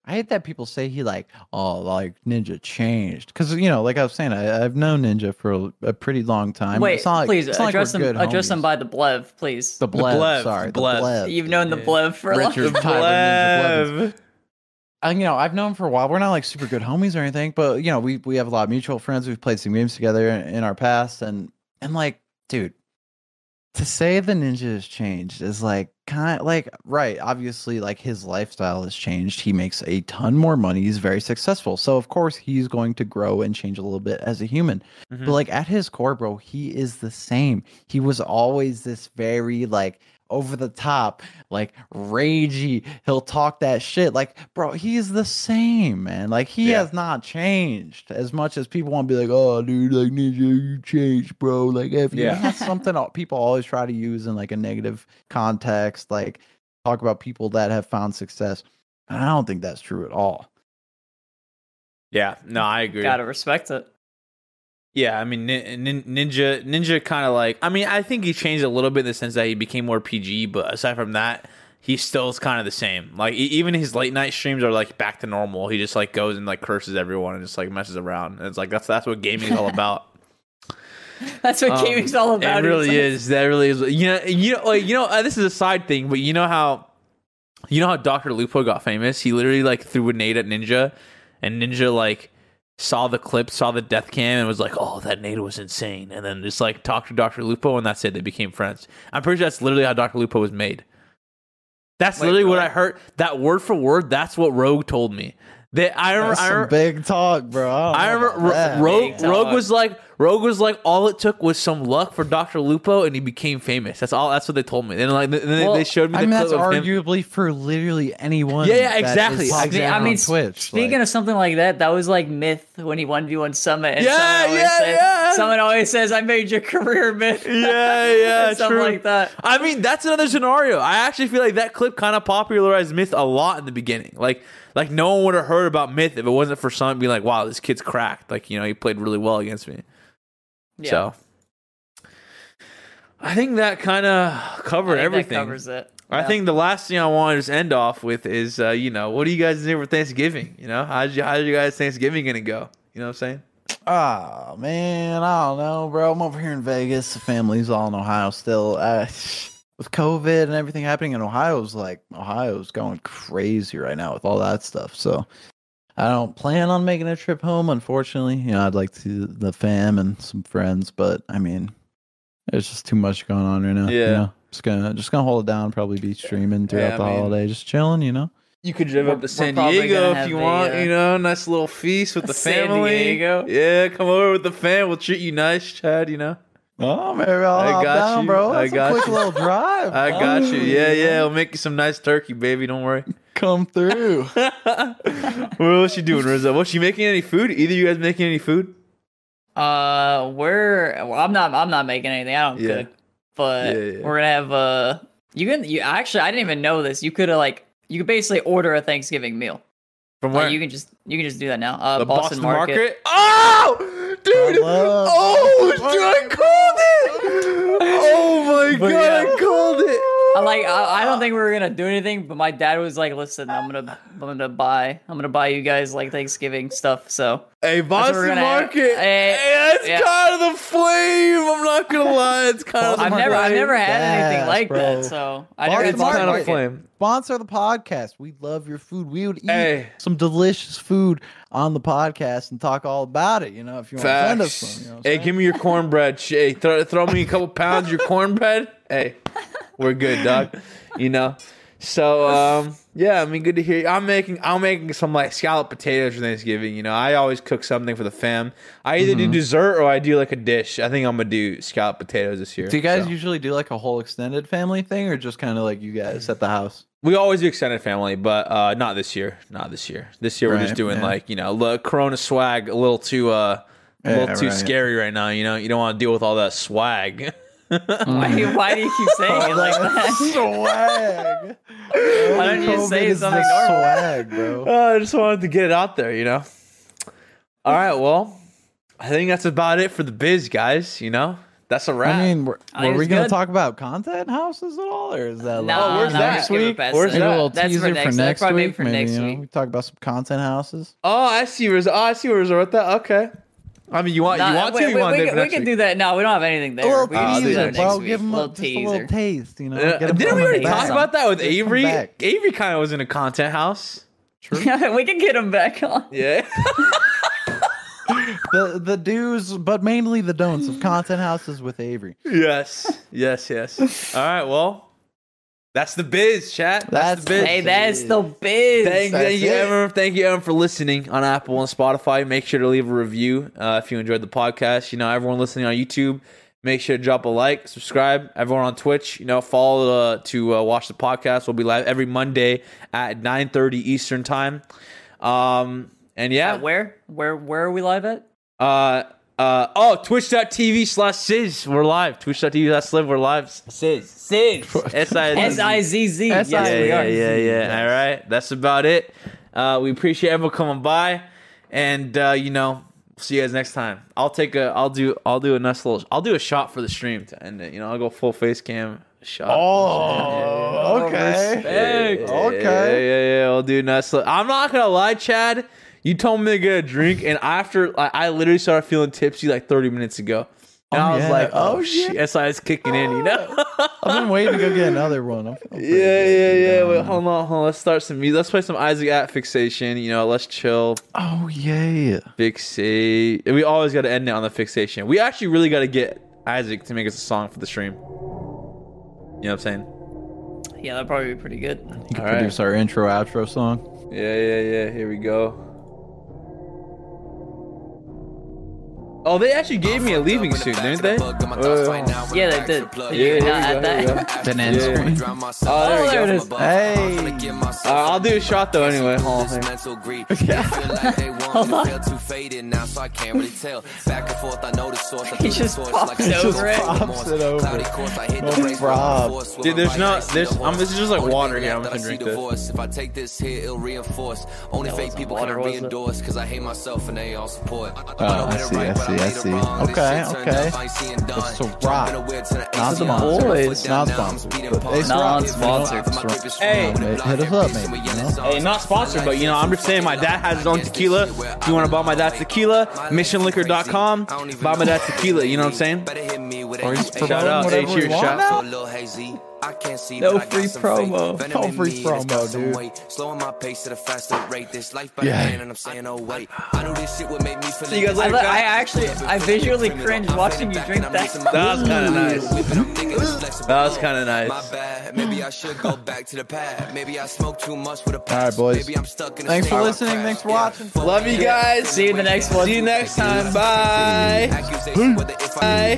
I hate that people say he like oh like Ninja changed because you know like I was saying I, I've known Ninja for a, a pretty long time. Wait, It's not like- please it's not like address we're them. good Address them homies. by the Blev, please. the Blev. Blev, sorry, Blev. the Blev. You've known the Blev for a long time. Tyler Blev. And you know, I've known him for a while. We're not like super good homies or anything, but you know, we we have a lot of mutual friends. We've played some games together in, in our past, and and like, dude, to say the ninja has changed is like kind of like right. Obviously, like his lifestyle has changed. He makes a ton more money. He's very successful, so of course he's going to grow and change a little bit as a human. Mhm. But like at his core, bro, he is the same. He was always this very like over the top, like ragey. He'll talk that shit. Like, bro, he's the same, man. Like he Yeah. has not changed as much as people want to be like, oh, dude, like ninja, you changed, bro. Like, if Yeah. that's something people always try to use in like a negative context, like talk about people that have found success. And I don't think that's true at all. Yeah, no, I agree. Gotta respect it. Yeah, I mean, nin- nin- Ninja, Ninja, kind of like. I mean, I think he changed a little bit in the sense that he became more PG, but aside from that, he still is kind of the same. Like e- even his late night streams are like back to normal. He just like goes and like curses everyone and just like messes around. And it's like that's that's what gaming is all about. That's what Um, gaming's all about. It really like- is. That really is. You know, you know, like you know, uh, this is a side thing, but you know how, you know how Doctor Lupo got famous? He literally like threw a nade at Ninja, and Ninja like saw the clip, saw the death cam, and was like, "Oh, that nade was insane," and then just like talked to Doctor Lupo, and that's it. They became friends. I'm pretty sure that's literally how Doctor Lupo was made. That's Wait, literally what really? I heard. That word for word. That's what Rogue told me. That I remember. That's I some big talk, bro. I, don't I remember about Rogue, Rogue was like Rogue was like, all it took was some luck for Doctor Lupo, and he became famous. That's all. That's what they told me. And like, then they- Well, they showed me I the mean, that's clip of him. arguably for literally anyone. Yeah, yeah, exactly. popping Exactly. I on mean, Twitch. speaking like- of something like that, that was like myth when he one v one Summit. And Yeah, someone always yeah, says, yeah. Someone always says, "I made your career myth." Yeah, yeah, something true. like that. I mean, that's another scenario. I actually feel like that clip kind of popularized Myth a lot in the beginning. Like, like no one would have heard about Myth if it wasn't for someone being like, "Wow, this kid's cracked." Like, you know, he played really well against me. Yeah. So, I think that kind of I covered think everything. That covers it. I Yeah. think the last thing I want to just end off with is, uh, you know, what do you guys do for Thanksgiving? You know, how's you, how's you guys Thanksgiving gonna go? You know what I'm saying? Oh man, I don't know, bro. I'm over here in Vegas. The family's all in Ohio still. Uh, with COVID and everything happening in Ohio's like Ohio's going crazy right now with all that stuff. So I don't plan on making a trip home. Unfortunately, you know, I'd like to the fam and some friends, but I mean, there's just too much going on right now. you Yeah. know? just gonna just gonna hold it down. Probably be streaming throughout I the mean- holiday, just chilling. You know. You could drive We're- up to San Diego if you a, want, uh, you know, nice little feast with the San family. Diego? Yeah, come over with the fam. We'll treat you nice, Chad, you know. Oh, maybe I'll I got down, you. bro. I got a quick you. little drive. I bro. got you. Yeah, yeah. I'll make you some nice turkey, baby. Don't worry. Come through. what else you doing, Rizzo? What's she making any food? Either you guys making any food? Uh, we're well, I'm not I'm not making anything. I don't Yeah. cook, but Yeah, yeah. we're gonna have uh you can you actually I didn't even know this. You could have like you could basically order a Thanksgiving meal. From Like, where? you can just you can just do that now. Uh, the Boston, Market. Oh, dude! Oh, dude! I called it! Oh my But god! yeah. I called it! I like I, I don't think we were gonna do anything, but my dad was like, "Listen, I'm gonna I'm gonna buy I'm gonna buy you guys like Thanksgiving stuff." So Hey, what Boston Market. Hey, Hey, that's yeah. kind of the flame. I'm not gonna lie. It's kind of I've never I've never had anything like bro. that. So I never It's kind of Market. flame. Sponsor the podcast. We love your food. We would eat Hey. some delicious food on the podcast and talk all about it. You know, if you want to send us some. You know hey, saying? give me your cornbread. Hey, throw, throw me a couple pounds of your cornbread. Hey, we're good, dog. You know. So um, yeah, I mean, good to hear. You. I'm making I'm making some like scallop potatoes for Thanksgiving. You know, I always cook something for the fam. I either Mm-hmm. do dessert or I do like a dish. I think I'm gonna do scallop potatoes this year. Do you guys so. usually do like a whole extended family thing, or just kind of like you guys at the house? We always do extended family, but uh, not this year. Not this year. This year we're just doing yeah. like you know, li- Corona swag, a little too, uh, a little Yeah, too right. scary right now. You know, you don't want to deal with all that swag. Why, why do you keep saying it like that? swag. Why don't you say something normal? swag, bro? Uh, I just wanted to get it out there, you know. All right, well, I think that's about it for the biz, guys. You know, that's a wrap. I mean, were, I were we it's going to talk about content houses at all, or is that No, like, where's no, that? just give Week? Where's that. a little That's teaser for next, that's probably maybe for maybe, next you know, week. we talk about some content houses. oh, I see. Where's oh, I see where's with that. Okay. I mean, you want Nah, you want we, to? we, You want we, can, we can do that. No, we don't have anything there. A little we can just do teaser, that bro. next week. Give them a, little just a little teaser. taste, you know. Uh, Get 'em didn't we coming already back. talk about that with Get 'em Avery? Avery kind of was in a content house. True. we can get him back on. Yeah. the the do's, but mainly the don'ts of content houses with Avery. yes. Yes. Yes. All right. Well, that's the biz, chat. That's, That's the biz. Hey, that's the biz. Thank, thank you, it. everyone. Thank you, everyone, for listening on Apple and Spotify. Make sure to leave a review uh, if you enjoyed the podcast. You know, everyone listening on YouTube, make sure to drop a like, subscribe. Everyone on Twitch, you know, follow uh, to uh, watch the podcast. We'll be live every Monday at nine thirty Eastern time. Um, and yeah, At where? Where? Where are we live at? uh, uh, oh, twitch.tv slash Sizz. We're live. Twitch.tv slash Live. We're live. Sizz. Sizz. S I S I Z Z. Yes, yeah, we yeah, are. yeah, yeah. All right, that's about it. Uh, we appreciate everyone coming by, and uh, you know, see you guys next time. I'll take a, I'll do, I'll do a nice little, I'll do a shot for the stream to end it. You know, I'll go full face cam shot. Oh, okay. Respect. Okay. Yeah, yeah, yeah. I'll do a nice. Little, I'm not gonna lie, Chad. You told me to get a drink, and after like, I literally started feeling tipsy like 30 minutes ago. And Oh, I was yeah. like, oh, Oh, shit. yeah. SI is kicking in, you know? I've been waiting to go get another one. I'm feeling pretty Yeah, good yeah, yeah. go Wait, hold on, hold on. Let's start some music. Let's play some Isaac at fixation. You know, let's chill. Oh yeah. Fixate. We always got to end it on the fixation. We actually really got to get Isaac to make us a song for the stream. You know what I'm saying? Yeah, that'd probably be pretty good. You could All right. produce our intro outro song. Yeah, yeah, yeah. Here we go. Oh, they actually gave me a leaving suit, didn't they? Uh, Yeah, they did. yeah, Did here you we not go, add that? go. Then end Yeah. screen. Oh, Oh, there there we it go. is. Hey. Uh, I'll do a shot though anyway. Hold on. Hold on. He just pops over it. Pops it over. No prob. Dude, there's not. There's. I'm. This is just like water here. I'm gonna drink this. If I take this here, it'll reinforce. Only fake people can was re-endorse because I hate myself and they all support. Oh, I see, I see, I see. Okay, okay. It's a rock. Not sponsored. boys. Not sponsored. But Ace Rock, Non-sponsored. you know, Hey. hit us up, maybe. You know? Hey, not sponsored, but you know, I'm just saying my dad has his own tequila. If you want to buy my dad's tequila, missionliquor.com. Buy my dad's tequila. You know what I'm saying? Or he's Shout promoting out. whatever Hey, we cheers, want shout now. No free promo. No free promo, dude. Slowing my pace at a faster rate. This life by Yeah. the hand, and I'm saying, oh wait. I knew this shit would make me feel. you guys I, like li- that? I actually, I visually cringe watching you drink that. That was kind of nice. That was kind of nice. My nice. bad. Maybe I should go back to the pad. Maybe I smoke too much with a All right, boys. Maybe I'm stuck in a Thanks for state of listening. crash. Thanks for watching. Love you guys. See you in the next one. See you next time. Bye. Accusation, whether if I